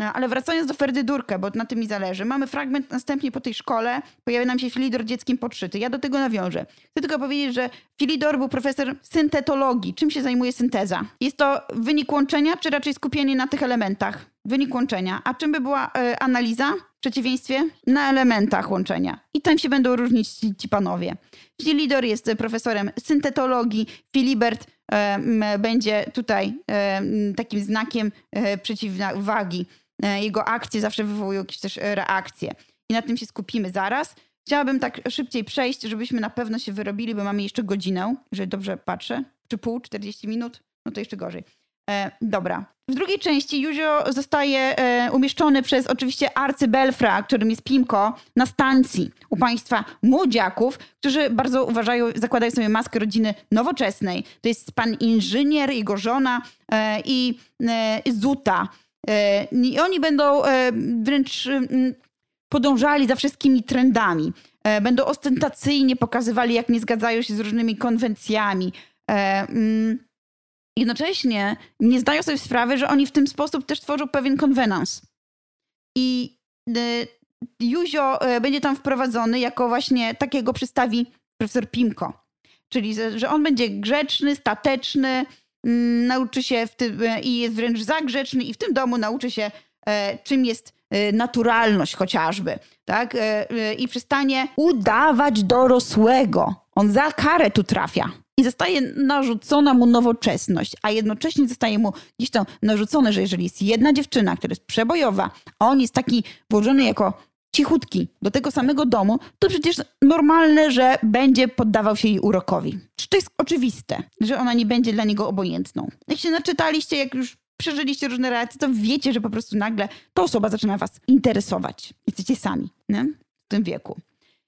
E, ale wracając do Ferdy Durkę, bo na tym mi zależy. Mamy fragment następnie po tej szkole, pojawia nam się Filidor dzieckiem podszyty. Ja do tego nawiążę. Chcę tylko powiedzieć, że Filidor był profesor syntetologii. Czym się zajmuje synteza? Jest to wynik łączenia, czy raczej skupienie na tych elementach? Wynik łączenia. A czym by była y, analiza? W przeciwieństwie na elementach łączenia. I tam się będą różnić ci, ci panowie. Filidor jest profesorem syntetologii. Filibert y, będzie tutaj takim znakiem przeciwwagi E, jego akcje zawsze wywołują jakieś też e, reakcje. I na tym się skupimy zaraz. Chciałabym tak szybciej przejść, żebyśmy na pewno się wyrobili, bo mamy jeszcze godzinę, jeżeli dobrze patrzę, czy pół, 40 minut, no to jeszcze gorzej. E, dobra. W drugiej części Juzio zostaje e, umieszczony przez oczywiście arcybelfra, którym jest Pimko, na stacji u państwa młodziaków, którzy bardzo uważają, zakładają sobie maskę rodziny nowoczesnej. To jest pan inżynier, jego żona e, i e, Zuta. E, I oni będą e, wręcz mm, podążali za wszystkimi trendami. E, będą ostentacyjnie pokazywali, jak nie zgadzają się z różnymi konwencjami. Mm, jednocześnie nie zdają sobie sprawy, że oni w ten sposób też tworzą pewien konwenans. I Juzio będzie tam wprowadzony jako właśnie takiego przedstawi profesor Pimko. Czyli, że on będzie grzeczny, stateczny, nauczy się w tym, e, i jest wręcz zagrzeczny i w tym domu nauczy się, czym jest naturalność chociażby, tak? I przestanie udawać dorosłego. On za karę tu trafia i zostaje narzucona mu nowoczesność, a jednocześnie zostaje mu gdzieś tam narzucone, że jeżeli jest jedna dziewczyna, która jest przebojowa, a on jest taki włożony jako cichutki do tego samego domu, to przecież normalne, że będzie poddawał się jej urokowi. Czy to jest oczywiste, że ona nie będzie dla niego obojętną? Jak się naczytaliście, jak już przeżyliście różne relacje, to wiecie, że po prostu nagle ta osoba zaczyna was interesować. Jesteście sami nie? w tym wieku.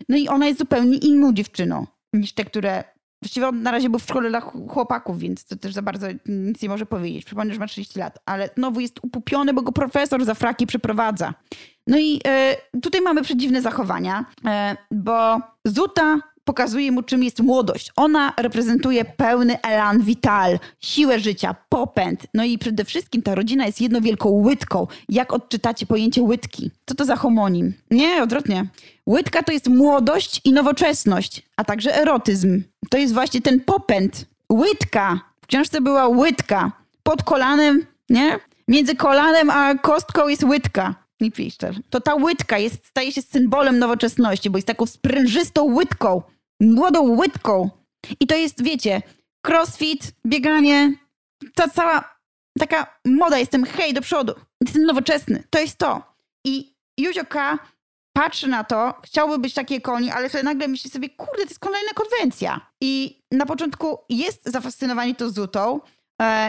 No i ona jest zupełnie inną dziewczyną niż te, które Właściwie on na razie był w szkole dla chłopaków, więc to też za bardzo nic nie może powiedzieć. Przypomnę, że ma 30 lat, ale znowu jest upupiony, bo go profesor za fraki przeprowadza. No i e, tutaj mamy przedziwne zachowania, e, bo Zuta pokazuje mu, czym jest młodość. Ona reprezentuje pełny elan vital, siłę życia, popęd. No i przede wszystkim ta rodzina jest jedną wielką łydką. Jak odczytacie pojęcie łydki? Co to za homonim? Nie, odwrotnie. Łydka to jest młodość i nowoczesność, a także erotyzm. To jest właśnie ten popęd. Łydka. W książce była łydka. Pod kolanem, nie? Między kolanem a kostką jest łydka. Nie piszczer. To ta łydka jest, staje się symbolem nowoczesności, bo jest taką sprężystą łydką młodą łydką. I to jest, wiecie, crossfit, bieganie, ta cała taka moda, jestem hej do przodu, jestem nowoczesny, to jest to. I Juzio patrzy na to, chciałby być takie koni, ale wtedy nagle myśli sobie, kurde, to jest kolejna konwencja. I na początku jest zafascynowany to Zutą,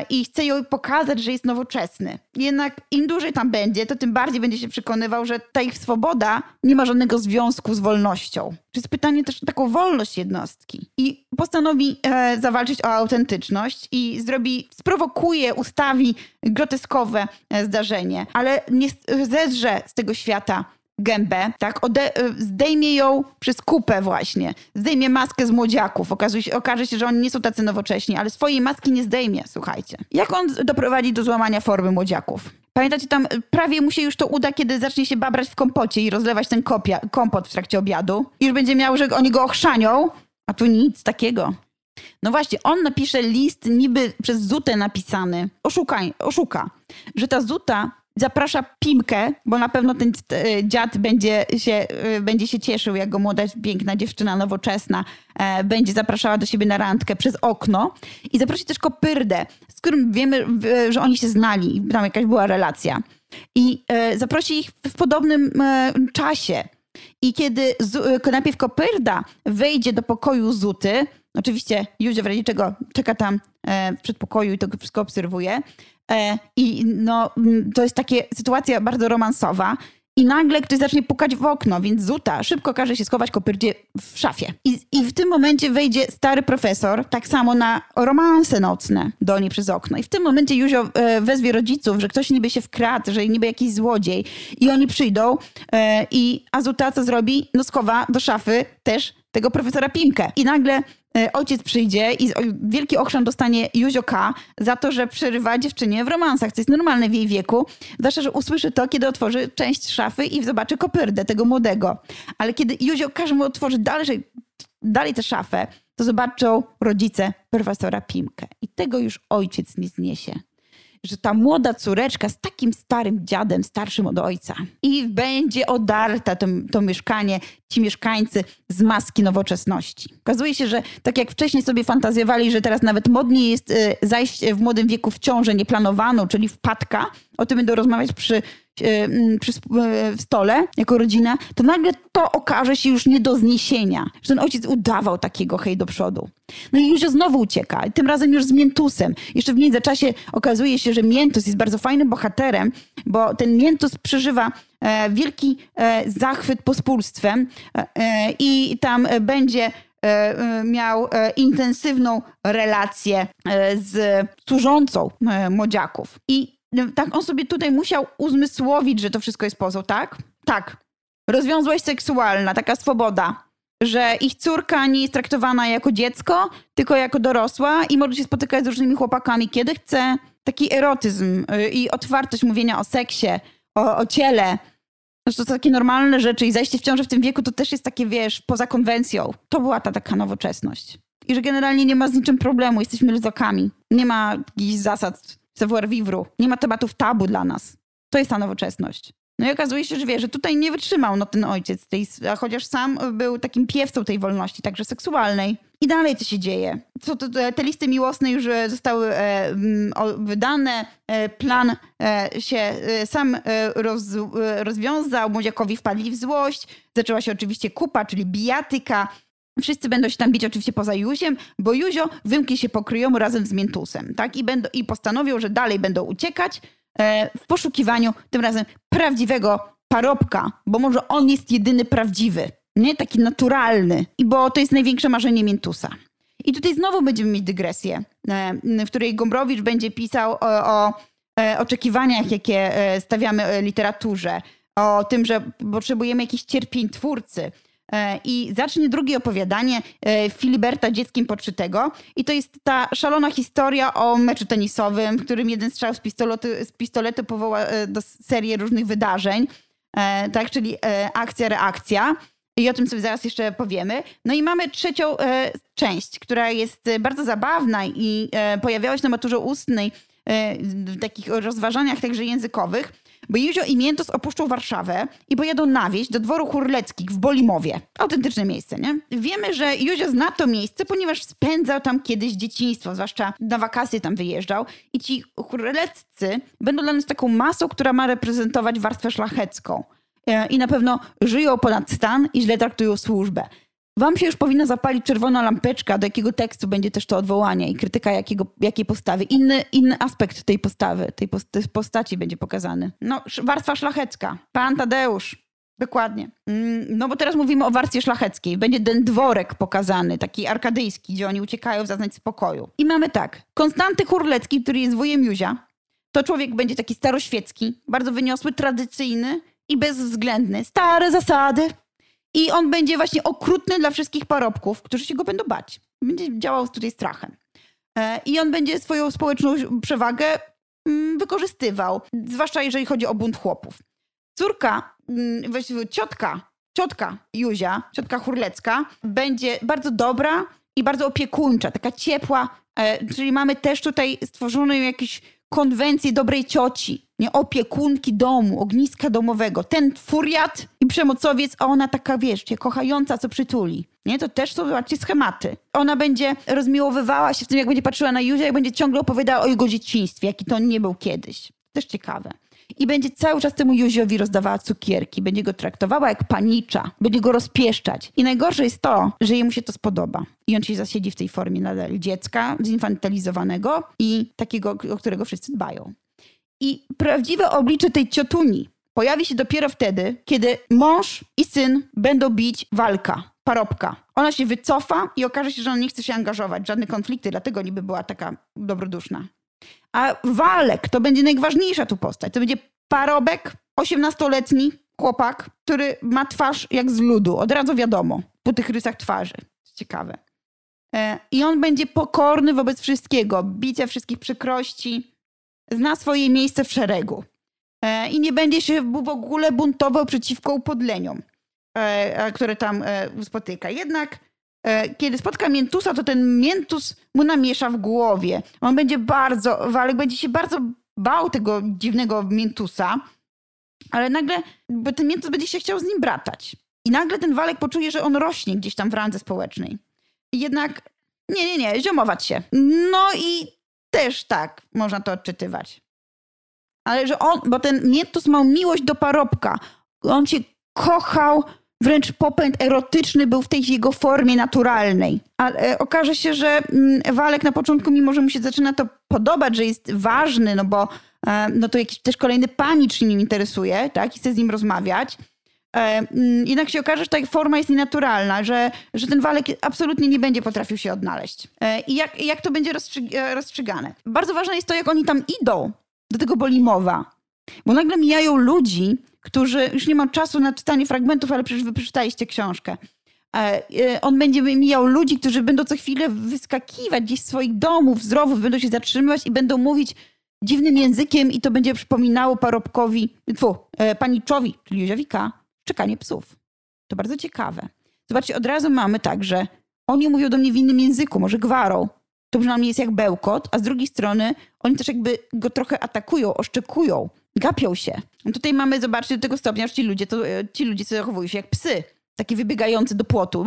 i chce ją pokazać, że jest nowoczesny. Jednak im dłużej tam będzie, to tym bardziej będzie się przekonywał, że ta ich swoboda nie ma żadnego związku z wolnością. To jest pytanie też o taką wolność jednostki. I postanowi e, zawalczyć o autentyczność i zrobi, sprowokuje, ustawi groteskowe e, zdarzenie, ale nie zedrze z tego świata gębę, tak, Ode y, zdejmie ją przez kupę właśnie, zdejmie maskę z młodziaków. Okazuje się, okaże się, że oni nie są tacy nowocześni, ale swojej maski nie zdejmie, słuchajcie. Jak on doprowadzi do złamania formy młodziaków? Pamiętacie, tam prawie mu się już to uda, kiedy zacznie się babrać w kompocie i rozlewać ten kopia, kompot w trakcie obiadu. I już będzie miał, że oni go ochrzanią, a tu nic takiego. No właśnie, on napisze list niby przez Zutę napisany. Oszukaj, oszuka, że ta Zuta zaprasza Pimkę, bo na pewno ten e, dziad będzie się, e, będzie się cieszył, jak go młoda, piękna dziewczyna, nowoczesna e, będzie zapraszała do siebie na randkę przez okno. I zaprosi też Kopyrdę, z którym wiemy, że oni się znali tam jakaś była relacja. I zaprosi ich w podobnym czasie. I kiedy najpierw Kopyrda wejdzie do pokoju Zuty, oczywiście Józef w razie czego czeka tam w przedpokoju i to wszystko obserwuje, I no, to jest taka sytuacja bardzo romansowa. I nagle ktoś zacznie pukać w okno, więc Zuta szybko każe się schować kopyrdzie w szafie. I, I w tym momencie wejdzie stary profesor, tak samo na romanse nocne do niej przez okno. I w tym momencie Juzio e, wezwie rodziców, że ktoś niby się wkradł, że niby jakiś złodziej. I oni przyjdą e, i a Zuta co zrobi? No schowa do szafy też tego profesora Pimkę. I nagle E, ojciec przyjdzie i wielki ochrzan dostanie Józio K. za to, że przerywa dziewczynie w romansach, co jest normalne w jej wieku. Zwłaszcza, że usłyszy to, kiedy otworzy część szafy i zobaczy kopyrdę tego młodego. Ale kiedy Józio każe mu otworzyć dalej, dalej tę szafę, to zobaczą rodzice profesora Pimkę. I tego już ojciec nie zniesie że ta młoda córeczka z takim starym dziadem, starszym od ojca, i będzie odarta to, to mieszkanie, ci mieszkańcy z maski nowoczesności. Okazuje się, że tak jak wcześniej sobie fantazjowali, że teraz nawet modniej jest y, zajść w młodym wieku w ciążę nieplanowaną, czyli wpadka, o tym będą rozmawiać przy przy w stole jako rodzina, to nagle to okaże się już nie do zniesienia. Że ten ojciec udawał takiego hej do przodu. No i Józio znowu ucieka, tym razem już z Miętusem. Jeszcze w międzyczasie okazuje się, że Miętus jest bardzo fajnym bohaterem, bo ten Miętus przeżywa e, wielki e, zachwyt pospólstwem e, i tam będzie miał intensywną relację z służącą młodziaków. I tak on sobie tutaj musiał uzmysłowić, że to wszystko jest pozą, tak? Tak. Rozwiązłość seksualna, taka swoboda że ich córka nie jest traktowana jako dziecko, tylko jako dorosła i może się spotykać z różnymi chłopakami, kiedy chce. Taki erotyzm y, i otwartość mówienia o seksie, o, o ciele. Że to takie normalne rzeczy i zajście w ciąży w tym wieku to też jest takie, wiesz, poza konwencją. To była ta taka nowoczesność. I że generalnie nie ma z niczym problemu, jesteśmy luzakami. Nie ma jakichś zasad savoir vivre, nie ma tematów tabu dla nas. To jest ta nowoczesność. No i okazuje się, że wie, że tutaj nie wytrzymał no, ten ojciec, tej, a chociaż sam był takim piewcą tej wolności, także seksualnej. I dalej co się dzieje? Co to, te listy miłosne już e, zostały e, mm, wydane, e, plan e, się e, sam e, roz, rozwiązał, młodziakowi wpadli w złość, zaczęła się oczywiście kupa, czyli bijatyka, Wszyscy będą się tam bić oczywiście poza Juziem, bo Juzio wymknie się pokryją razem z Miętusem, tak? I, będą, I postanowią, że dalej będą uciekać, E, w poszukiwaniu tym razem prawdziwego parobka, bo może on jest jedyny prawdziwy, nie taki naturalny, i bo to jest największe marzenie Miętusa. I tutaj znowu będziemy mieć dygresję, e, w której Gombrowicz będzie pisał o, o e, oczekiwaniach, jakie stawiamy literaturze, o tym, że potrzebujemy jakichś cierpień twórcy, E, I zacznie drugie opowiadanie e, Filiberta dzieckiem poczytego. I to jest ta szalona historia o meczu tenisowym, w którym jeden strzał z pistoletu, z pistoletu powoła e, do serii różnych wydarzeń. Tak, czyli akcja, reakcja. I o tym sobie zaraz jeszcze powiemy. No i mamy trzecią część, która jest bardzo zabawna i pojawiała się na maturze ustnej w takich rozważaniach także językowych bo Józio i Miętos opuszczą Warszawę i pojadą na wieś do dworu Hurleckich w Bolimowie. Autentyczne miejsce, nie? Wiemy, że Józio zna to miejsce, ponieważ spędzał tam kiedyś dzieciństwo, zwłaszcza na wakacje tam wyjeżdżał. I ci Hurleccy będą dla nas taką masą, która ma reprezentować warstwę szlachecką. E, I na pewno żyją ponad stan i źle traktują służbę. Wam się już powinna zapalić czerwona lampeczka, do jakiego tekstu będzie też to odwołanie i krytyka jakiego, jakiej postawy. Inny, inny aspekt tej postawy, tej postaci będzie pokazany. No, warstwa szlachecka. Pan Tadeusz. Dokładnie. Mm, no bo teraz mówimy o warstwie szlacheckiej. Będzie ten dworek pokazany, taki arkadyjski, gdzie oni uciekają zaznać spokoju. I mamy tak. Konstanty Hurlecki, który jest wujem Józia, to człowiek będzie taki staroświecki, bardzo wyniosły, tradycyjny i bezwzględny. Stare zasady, i on będzie właśnie okrutny dla wszystkich parobków, którzy się go będą bać. Będzie działał tutaj strachem. E, I on będzie swoją społeczną przewagę mm, wykorzystywał, zwłaszcza jeżeli chodzi o bunt chłopów. Córka, mm, właściwie ciotka, ciotka Józia, ciotka Hurlecka, będzie bardzo dobra i bardzo opiekuńcza, taka ciepła, e, czyli mamy też tutaj stworzoną jakiś konwencję dobrej cioci, nie opiekunki domu, ogniska domowego. Ten furiat i przemocowiec, a ona taka, wiesz, kochająca, co przytuli. Nie, to też są zobaczcie schematy. Ona będzie rozmiłowywała się w tym, jak będzie patrzyła na Józia, jak będzie ciągle opowiadała o jego dzieciństwie, jaki to nie był kiedyś. Też ciekawe. I będzie cały czas temu Józiowi rozdawała cukierki, będzie go traktowała jak panicza, będzie go rozpieszczać. I najgorsze jest to, że jemu się to spodoba. I on się zasiedzi w tej formie nadal dziecka, zinfantylizowanego i takiego, o którego wszyscy dbają. I prawdziwe oblicze tej ciotuni pojawi się dopiero wtedy, kiedy mąż i syn będą bić walka, parobka. Ona się wycofa i okaże się, że on nie chce się angażować żadne konflikty, dlatego niby była taka dobroduszna. A Walek to będzie najważniejsza tu postać. To będzie parobek, 18-letni chłopak, który ma twarz jak z ludu. Od razu wiadomo po tych rysach twarzy. Ciekawe. E, I on będzie pokorny wobec wszystkiego, bicia wszystkich przykrości, zna swoje miejsce w szeregu. E, I nie będzie się w ogóle buntował przeciwko upodleniom, e, które tam spotyka. Jednak kiedy spotka Miętusa, to ten Miętus mu namiesza w głowie. On będzie bardzo, Walek będzie się bardzo bał tego dziwnego Miętusa, ale nagle, ten Miętus będzie się chciał z nim bratać. I nagle ten Walek poczuje, że on rośnie gdzieś tam w randze społecznej. I jednak, nie, nie, nie, ziomować się. No i też tak można to odczytywać. Ale że on, bo ten Mientus miał miłość do parobka. On się kochał, wręcz popęd erotyczny był w tej jego formie naturalnej. Ale e, okaże się, że mm, Walek na początku, mimo że mu się zaczyna to podobać, że jest ważny, no bo e, no to jakiś też kolejny panicz nim interesuje, tak, i chce z nim rozmawiać, e, mm, jednak się okaże, że ta forma jest nienaturalna, że, że ten walek absolutnie nie będzie potrafił się odnaleźć. I jak, jak to będzie rozstrzygane? Bardzo ważne jest to, jak oni tam idą do tego Bolimowa. Bo nagle mijają ludzi, którzy, już nie mam czasu na czytanie fragmentów, ale przecież wy przeczytaliście książkę. E, e, on będzie mijał ludzi, którzy będą co chwilę wyskakiwać gdzieś z swoich domów, z rowów, będą się zatrzymywać i będą mówić dziwnym językiem i to będzie przypominało parobkowi, tfu, e, paniczowi, czyli Józiowika, czekanie psów. To bardzo ciekawe. Zobaczcie, od razu mamy tak, że oni mówią do mnie w innym języku, może gwarą. To przynajmniej jest jak bełkot, a z drugiej strony oni też jakby go trochę atakują, oszczekują gapią się. Tutaj mamy, zobaczcie, do tego stopnia, że ci ludzie, to, e, ci ludzie zachowują się jak psy. Takie wybiegające do płotu.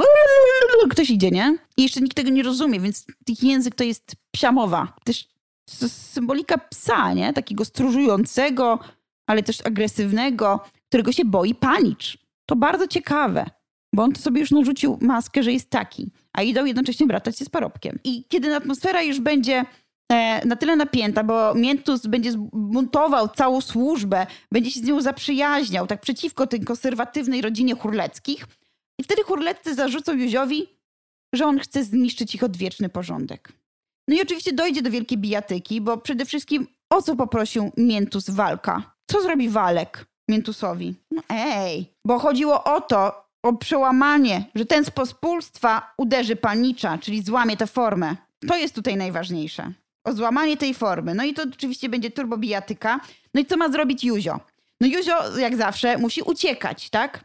Ktoś idzie, nie? I jeszcze nikt tego nie rozumie, więc ich język to jest psiamowa. Też symbolika psa, nie? Takiego stróżującego, ale też agresywnego, którego się boi panicz. To bardzo ciekawe, bo on to sobie już narzucił maskę, że jest taki, a idą jednocześnie bratać się z parobkiem. I kiedy atmosfera już będzie na tyle napięta, bo Miętus będzie zbuntował całą służbę, będzie się z nią zaprzyjaźniał, tak przeciwko tej konserwatywnej rodzinie Hurleckich. I wtedy Hurleccy zarzucą Józiowi, że on chce zniszczyć ich odwieczny porządek. No i oczywiście dojdzie do wielkiej bijatyki, bo przede wszystkim o co poprosił Miętus walka? Co zrobi Walek Miętusowi? No ej, bo chodziło o to, o przełamanie, że ten z pospólstwa uderzy panicza, czyli złamie tę formę. To jest tutaj najważniejsze o złamanie tej formy. No i to oczywiście będzie turbobijatyka. No i co ma zrobić Juzio? No Juzio, jak zawsze, musi uciekać, tak?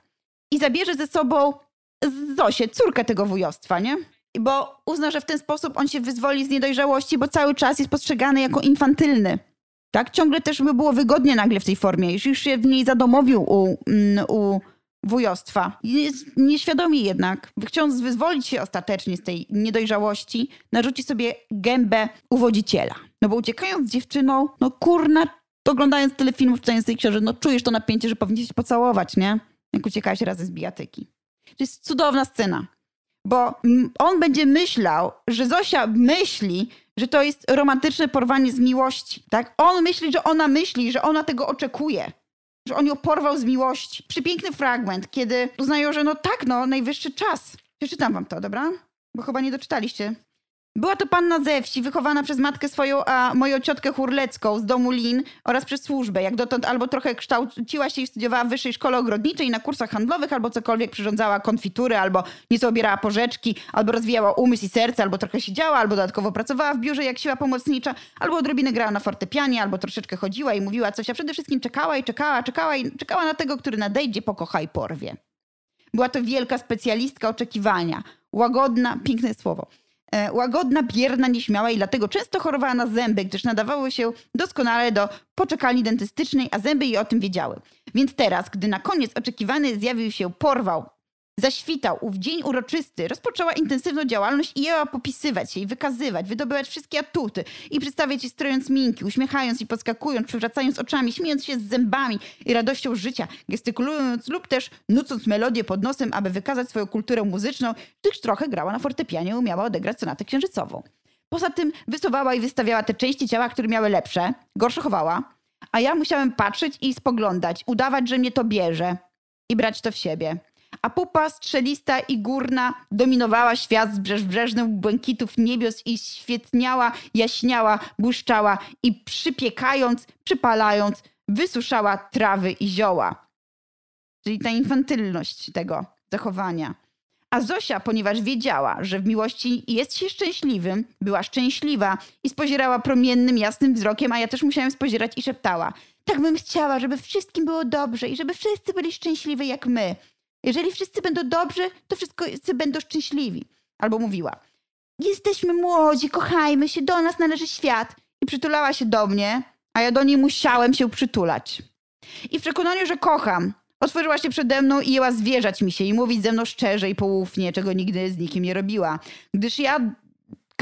I zabierze ze sobą Zosię, córkę tego wujostwa, nie? Bo uzna, że w ten sposób on się wyzwoli z niedojrzałości, bo cały czas jest postrzegany jako infantylny. Tak? Ciągle też by było wygodnie nagle w tej formie. Już się w niej zadomowił u, mm, u wujostwa. Jest nieświadomie jednak, chcąc wyzwolić się ostatecznie z tej niedojrzałości, narzuci sobie gębę uwodziciela. No bo uciekając z dziewczyną, no kurna, oglądając tyle filmów, czytając tej książek, no czujesz to napięcie, że powinien się pocałować, nie? Jak uciekałeś razem z bijatyki. To jest cudowna scena. Bo on będzie myślał, że Zosia myśli, że to jest romantyczne porwanie z miłości. Tak? On myśli, że ona myśli, że ona tego oczekuje że on ją porwał z miłości. Przepiękny fragment, kiedy uznają, że no tak, no, najwyższy czas. Przeczytam wam to, dobra? Bo chyba nie doczytaliście. Była to panna ze wsi, wychowana przez matkę swoją, a moją ciotkę Hurlecką z domu Lin oraz przez służbę. Jak dotąd albo trochę kształciła się i studiowała w wyższej szkole ogrodniczej na kursach handlowych, albo cokolwiek przyrządzała konfitury, albo nieco obierała porzeczki, albo rozwijała umysł i serce, albo trochę siedziała, albo dodatkowo pracowała w biurze jak siła pomocnicza, albo odrobinę grała na fortepianie, albo troszeczkę chodziła i mówiła coś, a przede wszystkim czekała i czekała, czekała i czekała na tego, który nadejdzie, pokocha i porwie. Była to wielka specjalistka oczekiwania. Łagodna, piękne słowo łagodna, bierna, nieśmiała i dlatego często chorowała na zęby, gdyż nadawały się doskonale do poczekalni dentystycznej, a zęby jej o tym wiedziały. Więc teraz, gdy na koniec oczekiwany zjawił się porwał zaświtał ów dzień uroczysty, rozpoczęła intensywną działalność i jęła popisywać się i wykazywać, wydobywać wszystkie atuty i przedstawiać je strojąc minki, uśmiechając i podskakując, przewracając oczami, śmiejąc się z zębami i radością życia, gestykulując lub też nucąc melodię pod nosem, aby wykazać swoją kulturę muzyczną, gdyż trochę grała na fortepianie i umiała odegrać sonatę księżycową. Poza tym wysuwała i wystawiała te części ciała, które miały lepsze, gorsze chowała, a ja musiałem patrzeć i spoglądać, udawać, że mnie to bierze i brać to w siebie a pupa strzelista i górna dominowała świat z brzeżnych błękitów niebios i świetniała, jaśniała, błyszczała i przypiekając, przypalając, wysuszała trawy i zioła. Czyli ta infantylność tego zachowania. A Zosia, ponieważ wiedziała, że w miłości jest się szczęśliwym, była szczęśliwa i spozierała promiennym, jasnym wzrokiem, a ja też musiałem spozierać i szeptała. Tak bym chciała, żeby wszystkim było dobrze i żeby wszyscy byli szczęśliwi jak my. Jeżeli wszyscy będą dobrzy, to wszyscy będą szczęśliwi. Albo mówiła: Jesteśmy młodzi, kochajmy się, do nas należy świat. I przytulała się do mnie, a ja do niej musiałem się przytulać. I w przekonaniu, że kocham, otworzyła się przede mną i jęła zwierzać mi się i mówić ze mną szczerze i poufnie, czego nigdy z nikim nie robiła. Gdyż ja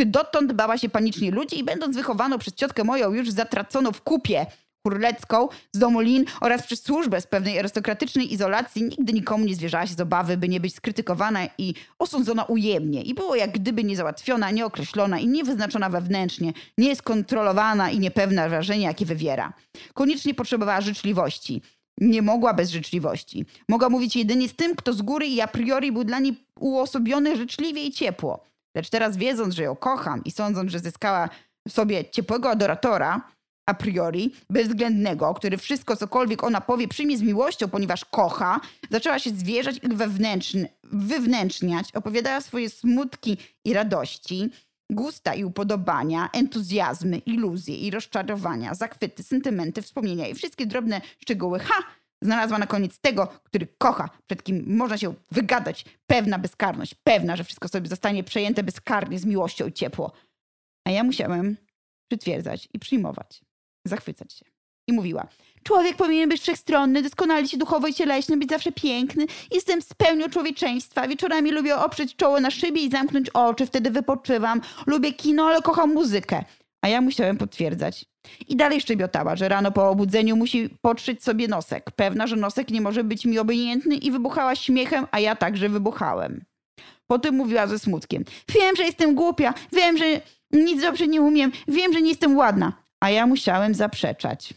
dotąd bała się panicznie ludzi i będąc wychowaną przez ciotkę moją już zatraconą w kupie Kurlecką z domu Lin oraz przez służbę z pewnej arystokratycznej izolacji nigdy nikomu nie zwierzała się z obawy, by nie być skrytykowana i osądzona ujemnie. I było jak gdyby niezałatwiona, nieokreślona i niewyznaczona wewnętrznie, nieskontrolowana i niepewna wrażenie, jakie wywiera. Koniecznie potrzebowała życzliwości. Nie mogła bez życzliwości. Mogła mówić jedynie z tym, kto z góry i a priori był dla niej uosobiony życzliwie i ciepło. Lecz teraz wiedząc, że ją kocham i sądząc, że zyskała sobie ciepłego adoratora, a priori, bezwzględnego, który wszystko, cokolwiek ona powie, przyjmie z miłością, ponieważ kocha, zaczęła się zwierzać i wewnętrzn- wywnętrzniać, opowiadała swoje smutki i radości, gusta i upodobania, entuzjazmy, iluzje i rozczarowania, zachwyty, sentymenty, wspomnienia i wszystkie drobne szczegóły. Ha! Znalazła na koniec tego, który kocha, przed kim można się wygadać. Pewna bezkarność, pewna, że wszystko sobie zostanie przejęte bezkarnie z miłością i ciepło. A ja musiałem przytwierdzać i przyjmować, zachwycać się. I mówiła, człowiek powinien być wszechstronny, doskonalić się duchowo i cieleśnie, być zawsze piękny. Jestem z pełnią człowieczeństwa. Wieczorami lubię oprzeć czoło na szybie i zamknąć oczy, wtedy wypoczywam. Lubię kino, ale kocham muzykę. A ja musiałem potwierdzać. I dalej szczebiotała, że rano po obudzeniu musi potrzeć sobie nosek. Pewna, że nosek nie może być mi obojętny i wybuchała śmiechem, a ja także wybuchałem. Potem mówiła ze smutkiem. Wiem, że jestem głupia, wiem, że nic dobrze nie umiem, wiem, że nie jestem ładna. A ja musiałem zaprzeczać.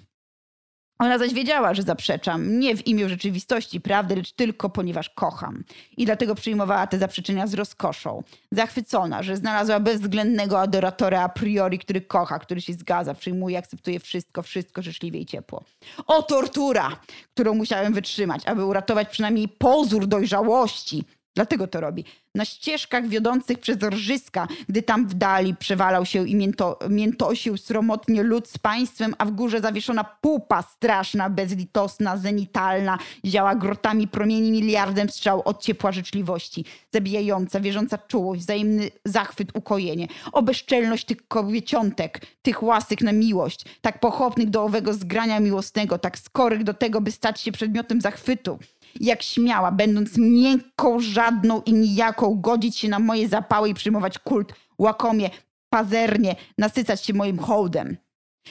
Ona zaś wiedziała, że zaprzeczam nie w imię rzeczywistości, prawdy, lecz tylko ponieważ kocham. I dlatego przyjmowała te zaprzeczenia z rozkoszą. Zachwycona, że znalazła bezwzględnego adoratora a priori, który kocha, który się zgadza, przyjmuje, akceptuje wszystko, wszystko życzliwie i ciepło. O tortura, którą musiałem wytrzymać, aby uratować przynajmniej pozór dojrzałości. Dlatego to robi. Na ścieżkach wiodących przez rżyska, gdy tam w dali przewalał się i mięto, miętosił sromotnie lud z państwem, a w górze zawieszona pupa straszna, bezlitosna, zenitalna, ziała grotami promieni miliardem strzał od ciepła życzliwości, zabijająca, wierząca czułość, wzajemny zachwyt, ukojenie, o bezczelność tych kobieciątek, tych łasyk na miłość, tak pochopnych do owego zgrania miłosnego, tak skorych do tego, by stać się przedmiotem zachwytu jak śmiała, będąc miękką, żadną i nijaką, godzić się na moje zapały i przyjmować kult łakomie, pazernie, nasycać się moim hołdem.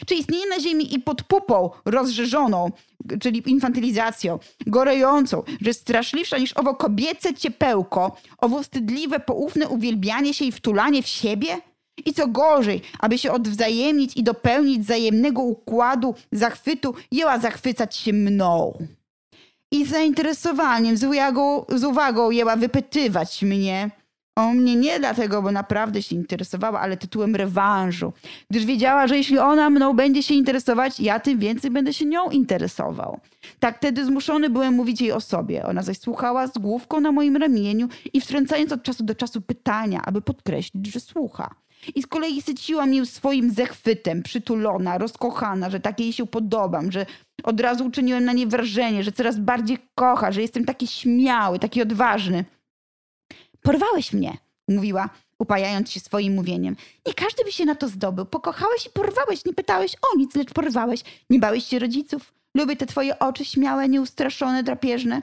Czy istnieje na ziemi i pod pupą rozżerzoną, czyli infantylizacją, gorejącą, że straszliwsza niż owo kobiece ciepełko, owo wstydliwe, poufne uwielbianie się i wtulanie w siebie? I co gorzej, aby się odwzajemnić i dopełnić wzajemnego układu, zachwytu, jęła zachwycać się mną i zainteresowaniem, z uwagą, z uwagą jęła wypytywać mnie o mnie nie dlatego, bo naprawdę się interesowała, ale tytułem rewanżu. Gdyż wiedziała, że jeśli ona mną będzie się interesować, ja tym więcej będę się nią interesował. Tak wtedy zmuszony byłem mówić jej o sobie. Ona zaś słuchała z główką na moim ramieniu i wtrącając od czasu do czasu pytania, aby podkreślić, że słucha. I z kolei syciła mnie swoim zechwytem, przytulona, rozkochana, że tak jej się podobam, że od razu uczyniłem na nie wrażenie, że coraz bardziej kocha, że jestem taki śmiały, taki odważny. Porwałeś mnie, mówiła, upajając się swoim mówieniem. Nie każdy by się na to zdobył. Pokochałeś i porwałeś, nie pytałeś o nic, lecz porwałeś. Nie bałeś się rodziców. Lubię te twoje oczy śmiałe, nieustraszone, drapieżne.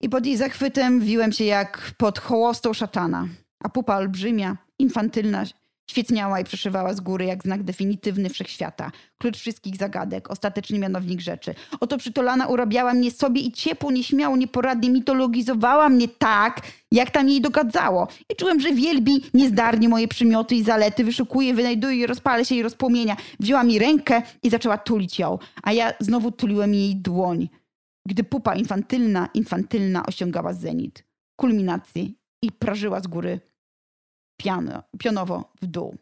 I pod jej zachwytem wiłem się jak pod hołostą szatana. A pupa olbrzymia, infantylna, świetniała i przeszywała z góry jak znak definitywny wszechświata. Klucz wszystkich zagadek, ostateczny mianownik rzeczy. Oto przytolana urabiała mnie sobie i ciepło, nieśmiało, nieporadnie mitologizowała mnie tak, jak tam jej dogadzało. I czułem, że wielbi niezdarnie moje przymioty i zalety, wyszukuje, wynajduje, rozpala się i rozpłomienia. Wzięła mi rękę i zaczęła tulić ją, a ja znowu tuliłem jej dłoń. Gdy pupa infantylna, infantylna osiągała zenit, kulminację i prażyła z góry piano, pionowo w dół.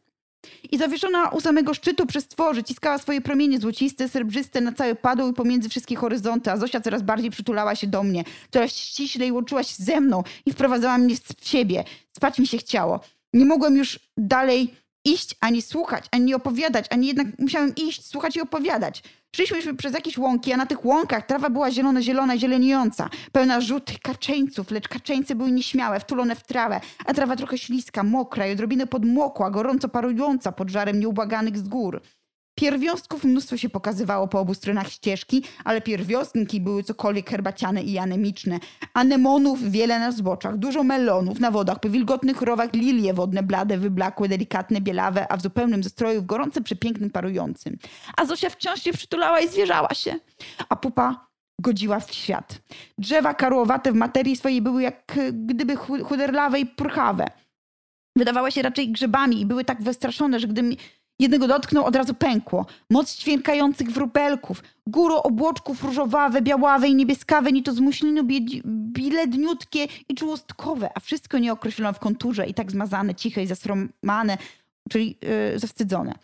I zawieszona u samego szczytu przez tworzy ciskała swoje promienie złociste, srebrzyste na cały padł i pomiędzy wszystkie horyzonty, a Zosia coraz bardziej przytulała się do mnie, coraz ściślej łączyła się ze mną i wprowadzała mnie w siebie. Spać mi się chciało. Nie mogłem już dalej iść, ani słuchać, ani opowiadać, ani jednak musiałem iść, słuchać i opowiadać. Szliśmy przez jakieś łąki, a na tych łąkach trawa była zielona-zielona, zieleniąca, pełna żółtych kaczeńców, lecz kaczeńce były nieśmiałe, wtulone w trawę, a trawa trochę śliska, mokra i odrobinę podmokła, gorąco parująca pod żarem nieubłaganych z gór. Pierwiostków mnóstwo się pokazywało po obu stronach ścieżki, ale pierwiostki były cokolwiek herbaciane i anemiczne. Anemonów wiele na zboczach, dużo melonów na wodach, po wilgotnych rowach lilie wodne, blade, wyblakłe, delikatne, bielawe, a w zupełnym zestroju, w gorącym, przepięknym, parującym. A Zosia wciąż się przytulała i zwierzała się. A pupa godziła w świat. Drzewa karłowate w materii swojej były jak gdyby chuderlawe i purchawe. Wydawały się raczej grzybami i były tak wystraszone, że gdybym jednego dotknął, od razu pękło. Moc ćwierkających wróbelków, góro obłoczków różowawe, białawe i niebieskawe, ni to z muślinu biledniutkie i czułostkowe, a wszystko nieokreślone w konturze i tak zmazane, ciche i zasromane, czyli yy, zawstydzone.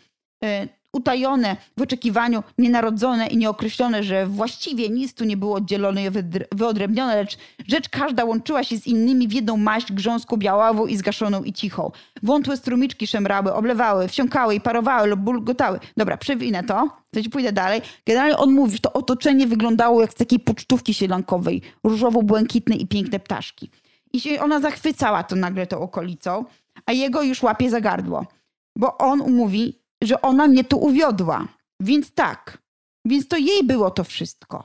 Yy, utajone w oczekiwaniu, nienarodzone i nieokreślone, że właściwie nic tu nie było oddzielone i wyodrębnione, lecz rzecz każda łączyła się z innymi w jedną maść grząską, białawą i zgaszoną i cichą. Wątłe strumiczki szemrały, oblewały, wsiąkały i parowały lub bulgotały. Dobra, przewinę to, coś pójdę dalej. Generalnie on mówi, że to otoczenie wyglądało jak z takiej pocztówki sielankowej, różowo-błękitne i piękne ptaszki. I się ona zachwycała to nagle tą okolicą, a jego już łapie za gardło. Bo on mówi, że ona mnie tu uwiodła. Więc tak. Więc to jej było to wszystko.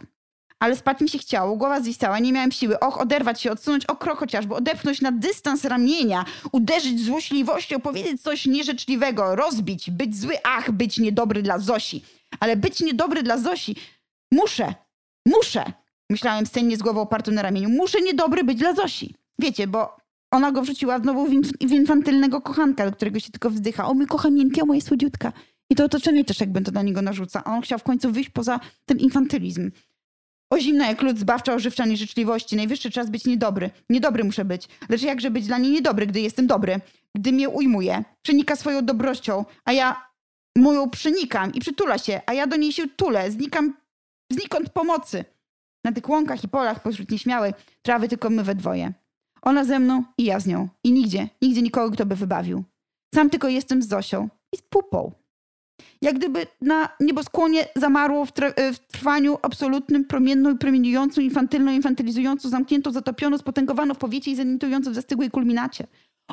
Ale spać mi się chciało, głowa zwistała, nie miałem siły. Och, oderwać się, odsunąć o krok chociażby, odepchnąć na dystans ramienia, uderzyć złośliwością, powiedzieć coś nieżyczliwego, rozbić, być zły, ach, być niedobry dla Zosi. Ale być niedobry dla Zosi muszę, muszę. Myślałem sennie z głową opartą na ramieniu. Muszę niedobry być dla Zosi. Wiecie, bo ona go wrzuciła znowu w, inf- w infantylnego kochanka, do którego się tylko wzdycha. O, mój kochanienki, o moje słodziutka. I to otoczenie też jakby to na niego narzuca. A on chciał w końcu wyjść poza ten infantylizm. O zimna jak lód zbawcza ożywcza nieżyczliwości. Najwyższy czas być niedobry. Niedobry muszę być. Lecz jakże być dla niej niedobry, gdy jestem dobry? Gdy mnie ujmuje, przenika swoją dobrością, a ja moją przenikam i przytula się, a ja do niej się tulę, znikam znikąd pomocy. Na tych łąkach i polach pośród nieśmiałej trawy tylko my we dwoje. Ona ze mną i ja z nią. I nigdzie, nigdzie nikogo, kto by wybawił. Sam tylko jestem z Zosią i z pupą. Jak gdyby na nieboskłonie zamarło w, w trwaniu absolutnym, promienną i promieniującą, infantylną, infantylizującą, zamkniętą, zatopioną, spotęgowaną w powiecie i zanitującą w zastygłej kulminacie.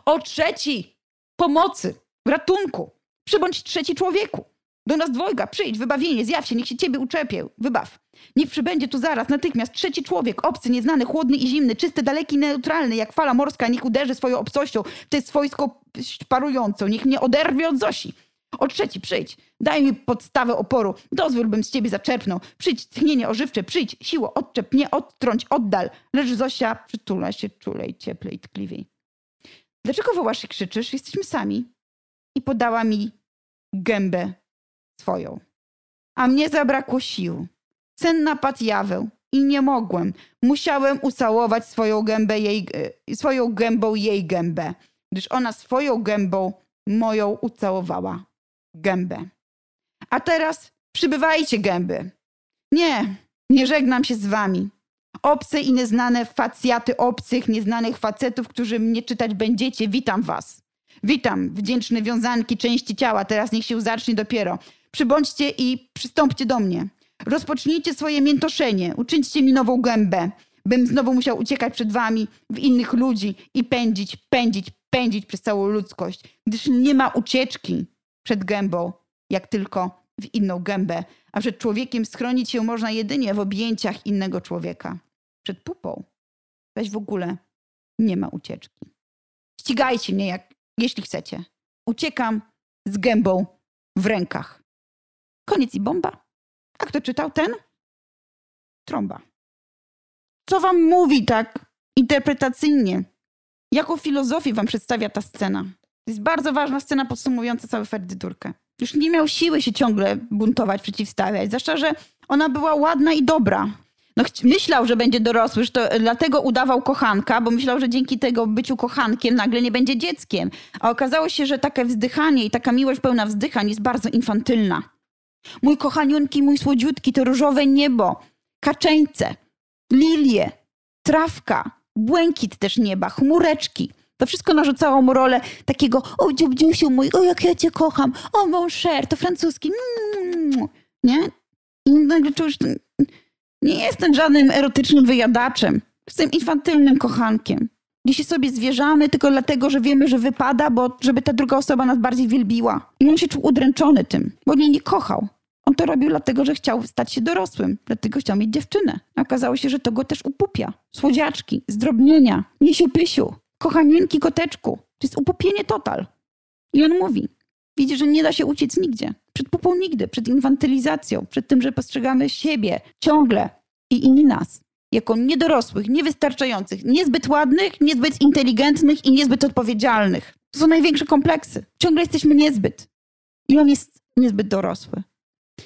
O trzeci! Pomocy! Ratunku! Przybądź trzeci człowieku! Do nas dwojga, przyjdź, wybawienie, zjaw się, niech się ciebie uczepię, wybaw. Niech przybędzie tu zaraz, natychmiast, trzeci człowiek, obcy, nieznany, chłodny i zimny, czysty, daleki, neutralny, jak fala morska, niech uderzy swoją obcością w tę swojsko parującą, niech mnie oderwie od Zosi. O trzeci, przyjdź, daj mi podstawę oporu, dozwól bym z ciebie zaczerpnął. Przyjdź, tchnienie ożywcze, przyjdź, siło, odczep mnie, odtrąć, oddal. Lecz Zosia przytula się czulej, cieplej, tkliwiej. Dlaczego wołasz i krzyczysz? Jesteśmy sami. I podała mi gębę swoją. A mnie zabrakło sił. Sen napadł jawę i nie mogłem. Musiałem ucałować swoją gębę jej, e, swoją gębą jej gębę, gdyż ona swoją gębą moją ucałowała. Gębę. A teraz przybywajcie gęby. Nie, nie żegnam się z wami. Obce i nieznane facjaty obcych, nieznanych facetów, którzy mnie czytać będziecie, witam was. Witam, wdzięczne wiązanki części ciała, teraz niech się zacznie dopiero. Przybądźcie i przystąpcie do mnie. Rozpocznijcie swoje miętoszenie, uczyńcie mi nową gębę, bym znowu musiał uciekać przed wami w innych ludzi i pędzić, pędzić, pędzić przez całą ludzkość, gdyż nie ma ucieczki przed gębą, jak tylko w inną gębę, a przed człowiekiem schronić się można jedynie w objęciach innego człowieka. Przed pupą weź w ogóle nie ma ucieczki. Ścigajcie mnie, jak, jeśli chcecie. Uciekam z gębą w rękach. Koniec i bomba. A kto czytał ten? Trąba. Co wam mówi tak interpretacyjnie? Jaką filozofię wam przedstawia ta scena? To jest bardzo ważna scena podsumowująca całą Ferdydurkę. Już nie miał siły się ciągle buntować, przeciwstawiać. Zwłaszcza, że ona była ładna i dobra. No, myślał, że będzie dorosły, że to dlatego udawał kochanka, bo myślał, że dzięki tego byciu kochankiem nagle nie będzie dzieckiem. A okazało się, że takie wzdychanie i taka miłość pełna wzdychań jest bardzo infantylna. Mój kochaniunki, mój słodziutki, to różowe niebo, kaczeńce, lilie, trawka, błękit też nieba, chmureczki. To wszystko narzucało mu rolę takiego, o dziubdziusiu mój, o jak ja cię kocham, o mon cher, to francuski, nie? I nagle czujesz, nie jestem żadnym erotycznym wyjadaczem, jestem infantylnym kochankiem. gdzie sobie zwierzamy tylko dlatego, że wiemy, że wypada, bo żeby ta druga osoba nas bardziej wielbiła. I on się czuł udręczony tym, bo mnie nie kochał. On to robił dlatego, że chciał stać się dorosłym, dlatego chciał mieć dziewczynę. Okazało się, że to go też upupia. Słodziaczki, zdrobnienia, misiu pysiu, kochanienki koteczku. To jest upupienie total. I on mówi, widzi, że nie da się uciec nigdzie. Przed pupą nigdy, przed infantylizacją, przed tym, że postrzegamy siebie ciągle i inni nas jako niedorosłych, niewystarczających, niezbyt ładnych, niezbyt inteligentnych i niezbyt odpowiedzialnych. To są największe kompleksy. Ciągle jesteśmy niezbyt. I on jest niezbyt dorosły.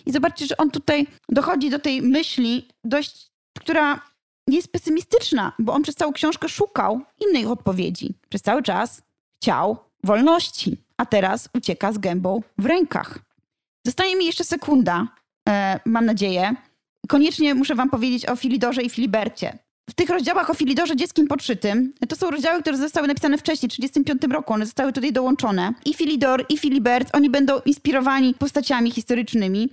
I zobaczcie, że on tutaj dochodzi do tej myśli dość, która jest pesymistyczna, bo on przez całą książkę szukał innych odpowiedzi. Przez cały czas chciał wolności, a teraz ucieka z gębą w rękach. Zostaje mi jeszcze sekunda, e, mam nadzieję. Koniecznie muszę wam powiedzieć o Filidorze i Filibercie w tych rozdziałach o Filidorze dzieckiem podszytym, to są rozdziały, które zostały napisane wcześniej, w 1935 roku, one zostały tutaj dołączone. I Filidor, i Filibert, oni będą inspirowani postaciami historycznymi.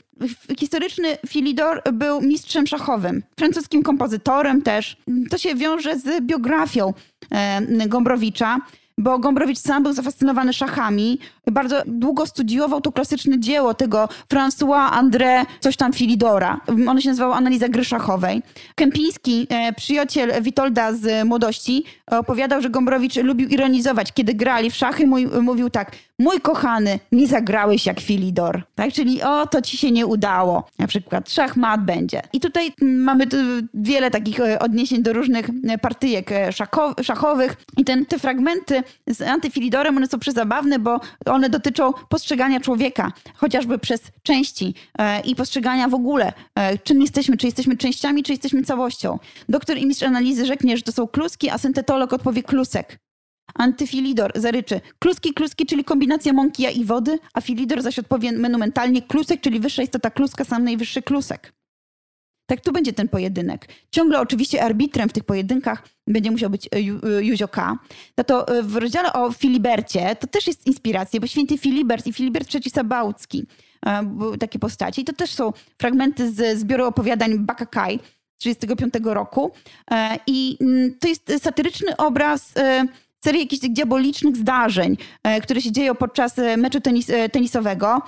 Historyczny Filidor był mistrzem szachowym, francuskim kompozytorem też. To się wiąże z biografią e, Gombrowicza bo Gombrowicz sam był zafascynowany szachami. Bardzo długo studiował to klasyczne dzieło tego François André, coś tam Filidora. Ono się nazywało Analiza gry szachowej. Kępiński, e, przyjaciel Witolda z młodości, opowiadał, że Gombrowicz lubił ironizować. Kiedy grali w szachy, mówił tak, mój kochany, nie zagrałeś jak Filidor. Tak? Czyli o, to ci się nie udało. Na przykład szachmat będzie. I tutaj mamy wiele takich e, odniesień do różnych e, partyjek szachowych. I ten, te fragmenty z antyfilidorem, one są przezabawne, bo one dotyczą postrzegania człowieka, chociażby przez części e, i postrzegania w ogóle, e, czym jesteśmy, czy jesteśmy częściami, czy jesteśmy całością. Doktor i mistrz analizy rzeknie, że to są kluski, a syntetolog odpowie klusek. Antyfilidor zaryczy kluski, kluski, czyli kombinacja mąki i wody, a filidor zaś odpowie monumentalnie klusek, czyli wyższa istota kluska, sam najwyższy klusek. Tak tu będzie ten pojedynek. Ciągle oczywiście arbitrem w tych pojedynkach będzie musiał być e, Józio K. No to e, w rozdziale o Filibercie to też jest inspiracja, bo święty Filibert i Filibert III Sabałcki e, takie postaci. I to też są fragmenty z zbioru opowiadań Bakakaj z 1935 roku. I mm, to jest satyryczny obraz serii jakichś tych diabolicznych zdarzeń, które się dzieją podczas meczu tenis, tenisowego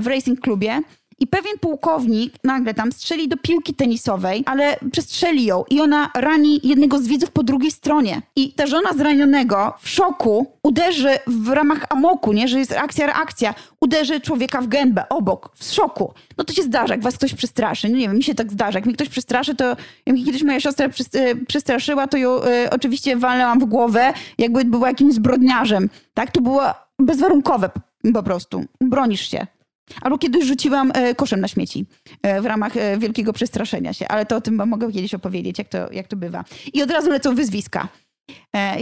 w racing klubie. I pewien pułkownik nagle tam strzeli do piłki tenisowej, ale przestrzeli ją i ona rani jednego z widzów po drugiej stronie. I ta żona zranionego w szoku uderzy w ramach amoku, nie, że jest akcja, reakcja, uderzy człowieka w gębę obok, w szoku. No to się zdarza, jak was ktoś przestraszy. No nie wiem, mi się tak zdarza. Jak mi ktoś przestraszy, to jak kiedyś moja siostra e, przestraszyła, to ją y, oczywiście walnęłam w głowę, jakby była jakimś zbrodniarzem. Tak, to było bezwarunkowe po prostu. Bronisz się. Albo kiedyś rzuciłam e, koszem na śmieci e, w ramach e, wielkiego przestraszenia się, ale to o tym mogę kiedyś opowiedzieć, jak to, jak to bywa. I od razu lecą wyzwiska.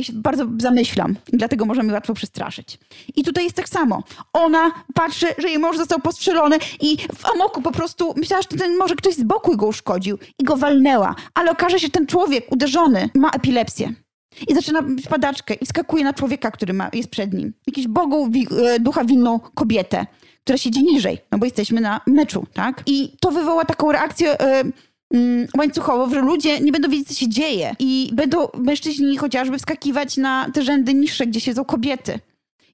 Się bardzo zamyślam dlatego może mi łatwo przestraszyć. I tutaj jest tak samo. Ona patrzy, że jej mąż został postrzelony i w amoku po prostu myślała, że ten może ktoś z boku go uszkodził i go walnęła. Ale okaże się, że ten człowiek uderzony ma epilepsję. I zaczyna padaczkę i skakuje na człowieka, który ma, jest przed nim. Jakiś bogu ducha winną kobietę która siedzi niżej, no bo jesteśmy na meczu, tak? I to wywoła taką reakcję yy, łańcuchową, że ludzie nie będą wiedzieć, co się dzieje i będą mężczyźni chociażby wskakiwać na te rzędy niższe, gdzie siedzą kobiety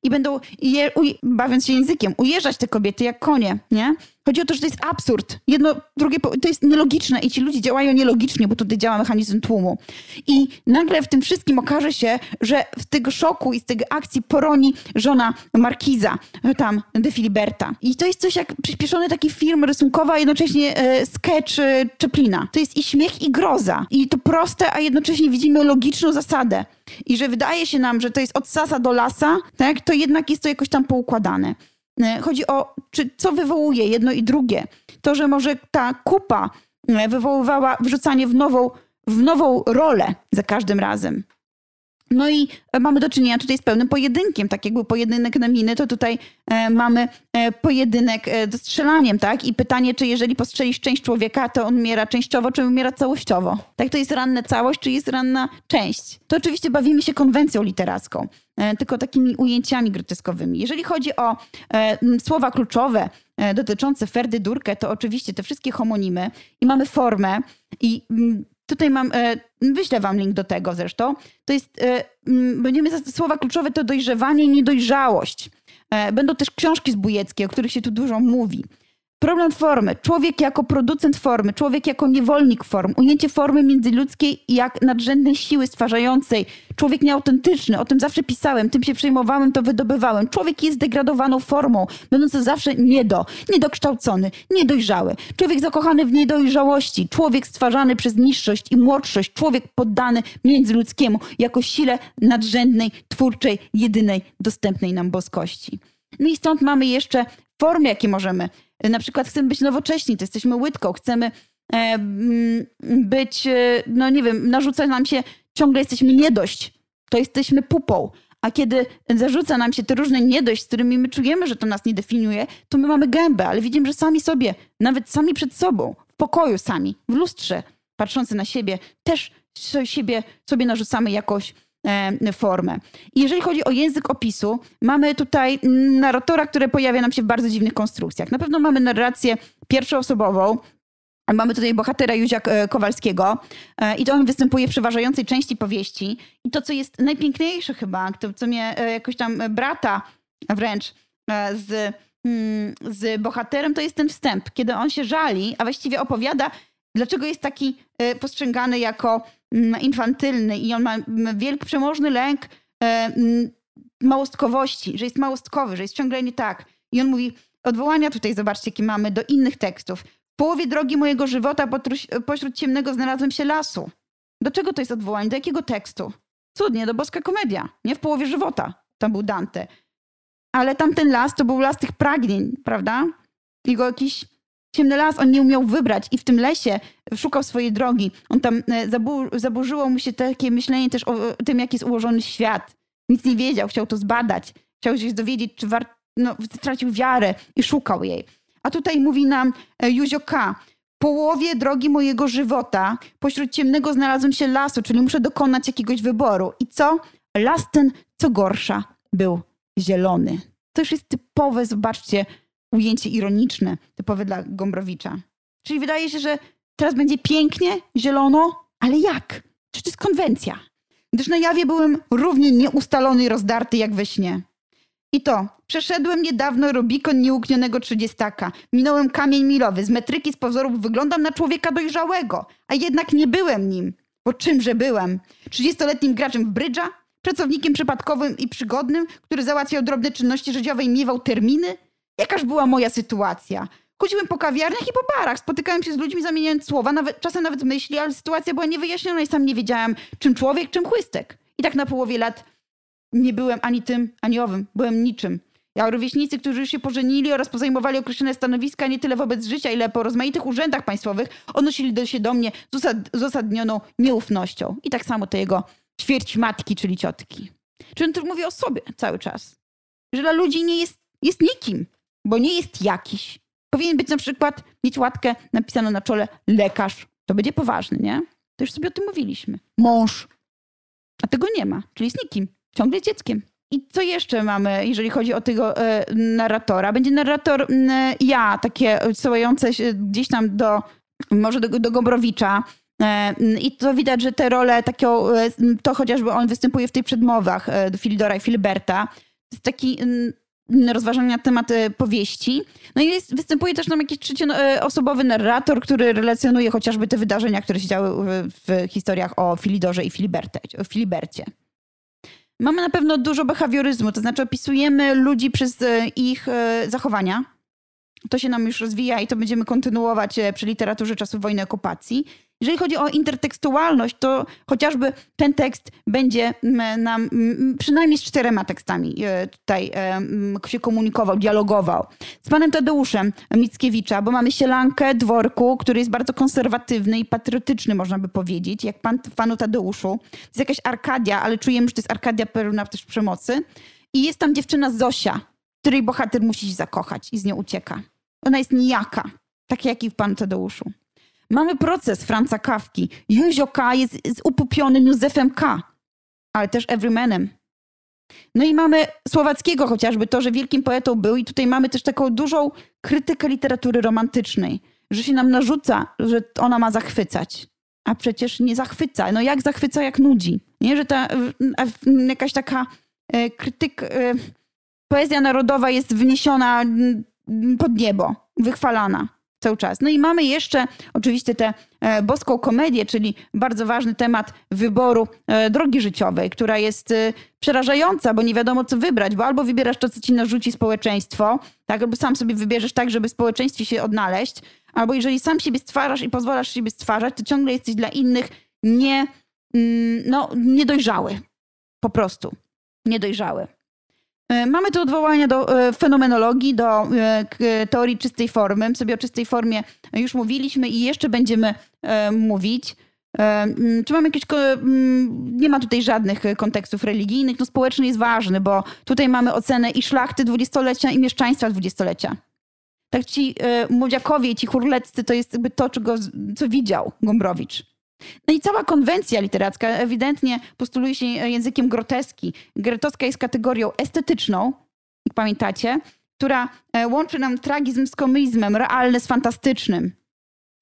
i będą, je, uj, bawiąc się językiem, ujeżdżać te kobiety jak konie, nie? Chodzi o to, że to jest absurd. Jedno, drugie, to jest nielogiczne i ci ludzie działają nielogicznie, bo tutaj działa mechanizm tłumu. I nagle w tym wszystkim okaże się, że w tego szoku i z tej akcji poroni żona markiza, tam, de Filiberta. I to jest coś jak przyspieszony taki film rysunkowy, a jednocześnie e, sketch e, Chaplina. To jest i śmiech, i groza. I to proste, a jednocześnie widzimy logiczną zasadę. I że wydaje się nam, że to jest od sasa do lasa, tak, to jednak jest to jakoś tam poukładane. E, chodzi o, czy, co wywołuje jedno i drugie. To, że może ta kupa e, wywoływała wrzucanie w nową, w nową rolę za każdym razem. No i e, mamy do czynienia tutaj z pełnym pojedynkiem. Tak jak był pojedynek na miny, to tutaj e, mamy e, pojedynek do strzelaniem, tak? I pytanie, czy jeżeli postrzelisz część człowieka, to on umiera częściowo, czy umiera całościowo? Tak, to jest ranna całość, czy jest ranna część? To oczywiście bawimy się konwencją literacką, tylko takimi ujęciami groteskowymi. Jeżeli chodzi o słowa kluczowe dotyczące Ferdy Durkę, to oczywiście te wszystkie homonimy i mamy formę i Tutaj mam, e, wyślę wam link do tego zresztą. To jest, e, będziemy słowa kluczowe to dojrzewanie i niedojrzałość. E, będą też książki z Bujeckiej, o których się tu dużo mówi. Problem formy. Człowiek jako producent formy, człowiek jako niewolnik form, ujęcie formy międzyludzkiej jak nadrzędnej siły stwarzającej. Człowiek nieautentyczny, o tym zawsze pisałem, tym się przejmowałem, to wydobywałem. Człowiek jest degradowaną formą, będący zawsze niedo, niedokształcony, niedojrzały. Człowiek zakochany w niedojrzałości, człowiek stwarzany przez niższość i młodszość, człowiek poddany międzyludzkiemu jako sile nadrzędnej, twórczej, jedynej, dostępnej nam boskości. No i stąd mamy jeszcze formy, jakie możemy na przykład chcemy być nowocześni, to jesteśmy łydką, chcemy e, być, e, no nie wiem, narzuca nam się, ciągle jesteśmy niedość, to jesteśmy pupą. A kiedy zarzuca nam się te różne niedość, z którymi my czujemy, że to nas nie definiuje, to my mamy gębę, ale widzimy, że sami sobie, nawet sami przed sobą, w pokoju sami, w lustrze, patrzący na siebie, też siebie, sobie narzucamy jakoś formę. I jeżeli chodzi o język opisu, mamy tutaj narratora, który pojawia nam się w bardzo dziwnych konstrukcjach. Na pewno mamy narrację pierwszoosobową, Mamy tutaj bohatera Józia e, Kowalskiego e, i to on występuje w przeważającej części powieści. I to, co jest najpiękniejsze chyba, to, co mnie jakoś tam brata wręcz z, mm, z bohaterem, to jest ten wstęp, kiedy on się żali, a właściwie opowiada, dlaczego jest taki postrzegany jako infantylny i on ma wielki, przemożny lęk e, mm, małostkowości, że jest małostkowy, że jest ciągle nie tak. I on mówi, odwołania tutaj, zobaczcie, jakie mamy do innych tekstów. W połowie drogi mojego żywota pośród ciemnego znalazłem się lasu. Do czego to jest odwołanie? Do jakiego tekstu? Cudnie, do boska komedia. Nie w połowie żywota. Tam był Dante. Ale tamten las to był las tych pragnień, prawda? Jego jakiś ciemny las on nie umiał wybrać i w tym lesie szukał swojej drogi. On tam e, zaburzyło mu się takie myślenie też o tym, jak jest ułożony świat. Nic nie wiedział, chciał to zbadać. Chciał się dowiedzieć, czy war... no, stracił wiarę i szukał jej. A tutaj mówi nam e, Józio K. Połowie drogi mojego żywota pośród ciemnego znalazłem się lasu, czyli muszę dokonać jakiegoś wyboru. I co? Las ten, co gorsza, był zielony. To już jest typowe, zobaczcie, ujęcie ironiczne, typowe dla Gombrowicza. Czyli wydaje się, że teraz będzie pięknie, zielono, ale jak? Czy to jest konwencja? Gdyż na jawie byłem równie nieustalony i rozdarty jak we śnie. I to, przeszedłem niedawno Rubikon nieuknionego trzydziestaka. Minąłem kamień milowy. Z metryki z pozorów wyglądam na człowieka dojrzałego, a jednak nie byłem nim. Bo czymże byłem? Trzydziestoletnim graczem w brydża? Pracownikiem przypadkowym i przygodnym, który załatwiał drobne czynności życiowe i miewał terminy? Jakaż była moja sytuacja? Chodziłem po kawiarniach i po barach, spotykałem się z ludźmi, zamieniając słowa, nawet, czasem nawet myśli, ale sytuacja była niewyjaśniona i sam nie wiedziałem, czym człowiek, czym chłystek. I tak na połowie lat nie byłem ani tym, ani owym. Byłem niczym. Ja rówieśnicy, którzy już się pożenili oraz pozajmowali określone stanowiska nie tyle wobec życia, ile po rozmaitych urzędach państwowych, odnosili do się do mnie z, z uzasadnioną nieufnością. I tak samo te jego ćwierć matki, czyli ciotki. Czyli on też mówi o sobie cały czas. Że dla ludzi nie jest, jest nikim bo nie jest jakiś. Powinien być na przykład, mieć łatkę napisaną na czole lekarz. To będzie poważny, nie? To już sobie o tym mówiliśmy. Mąż. A tego nie ma, czyli jest nikim. Ciągle dzieckiem. I co jeszcze mamy, jeżeli chodzi o tego e, narratora? Będzie narrator e, ja, takie odsyłające się gdzieś tam do, może do, do Gombrowicza. E, I to widać, że te role, takiego, e, to chociażby on występuje w tych przedmowach e, do Filidora i Filiberta. To jest taki rozważania na temat powieści. No i jest, występuje też nam jakiś trzecioosobowy narrator, który relacjonuje chociażby te wydarzenia, które się działy w, w historiach o Filidorze i Filiberte, o Filibercie. Mamy na pewno dużo behawioryzmu, to znaczy opisujemy ludzi przez e, ich e, zachowania. To się nam już rozwija i to będziemy kontynuować e, przy literaturze czasów wojny okupacji. Jeżeli chodzi o intertekstualność, to chociażby ten tekst będzie nam przynajmniej z czterema tekstami e, tutaj e, się komunikował, dialogował. Z panem Tadeuszem Mickiewicza, bo mamy sielankę dworku, który jest bardzo konserwatywny i patriotyczny, można by powiedzieć, jak pan panu Tadeuszu. Jest jakaś Arkadia, ale czujemy, że to jest Arkadia pełna też przemocy. I jest tam dziewczyna Zosia, której bohater musi się zakochać i z nią ucieka. Ona jest nijaka, tak jak i w panu Tadeuszu. Mamy proces Franca Kawki. Józio K. jest, upupionym Józefem K., ale też everymanem. No i mamy Słowackiego chociażby, to, że wielkim poetą był i tutaj mamy też taką dużą krytykę literatury romantycznej, że się nam narzuca, że ona ma zachwycać. a przecież nie zachwyca. No jak zachwyca, jak nudzi. Nie, że ta jakaś taka e, krytyk, e, poezja narodowa jest wniesiona pod niebo, wychwalana cały czas. No i mamy jeszcze oczywiście tę e, boską komedię, czyli bardzo ważny temat wyboru drogi życiowej, która jest przerażająca, bo nie wiadomo co wybrać, bo albo wybierasz to, co ci narzuci społeczeństwo, tak, albo sam sobie wybierzesz tak, żeby w społeczeństwie się odnaleźć, albo jeżeli sam siebie stwarzasz i pozwalasz siebie stwarzać, to ciągle jesteś dla innych nie, mm, no, niedojrzały. Po prostu. Niedojrzały. E, mamy tu odwołania do e, fenomenologii, do e, teorii czystej formy. Sobie o czystej formie już mówiliśmy i jeszcze będziemy mówić. Czy mamy jakieś. Nie ma tutaj żadnych kontekstów religijnych. No, społeczny jest ważny, bo tutaj mamy ocenę i szlachty dwudziestolecia, i mieszczaństwa dwudziestolecia. Tak ci młodziakowie, ci hurleccy to jest jakby to, czego, co widział Gombrowicz. No i cała konwencja literacka ewidentnie postuluje się językiem groteski. Groteska jest kategorią estetyczną, jak pamiętacie, która e, łączy nam tragizm z komizmem, realne z fantastycznym.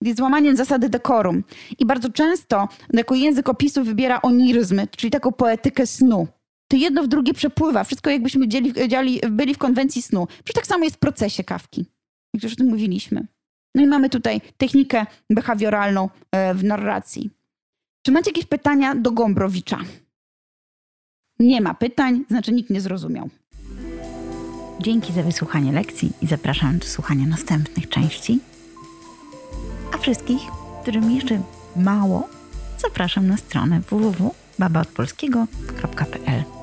Jest złamaniem zasady dekorum. I bardzo często jako język opisu wybiera oniryzm, czyli taką poetykę snu. To jedno w drugie przepływa. Wszystko jakbyśmy dzieli, dzieli, byli w konwencji snu. Przecież tak samo jest w procesie kawki jak już o tym mówiliśmy. No i mamy tutaj technikę behawioralną e, w narracji. Czy macie jakieś pytania do Gombrowicza? Nie ma pytań, znaczy nikt nie zrozumiał. Dzięki za wysłuchanie lekcji i zapraszam do słuchania następnych części. A wszystkich, którym jeszcze mało, zapraszam na stronę www.babaodpolskiego.pl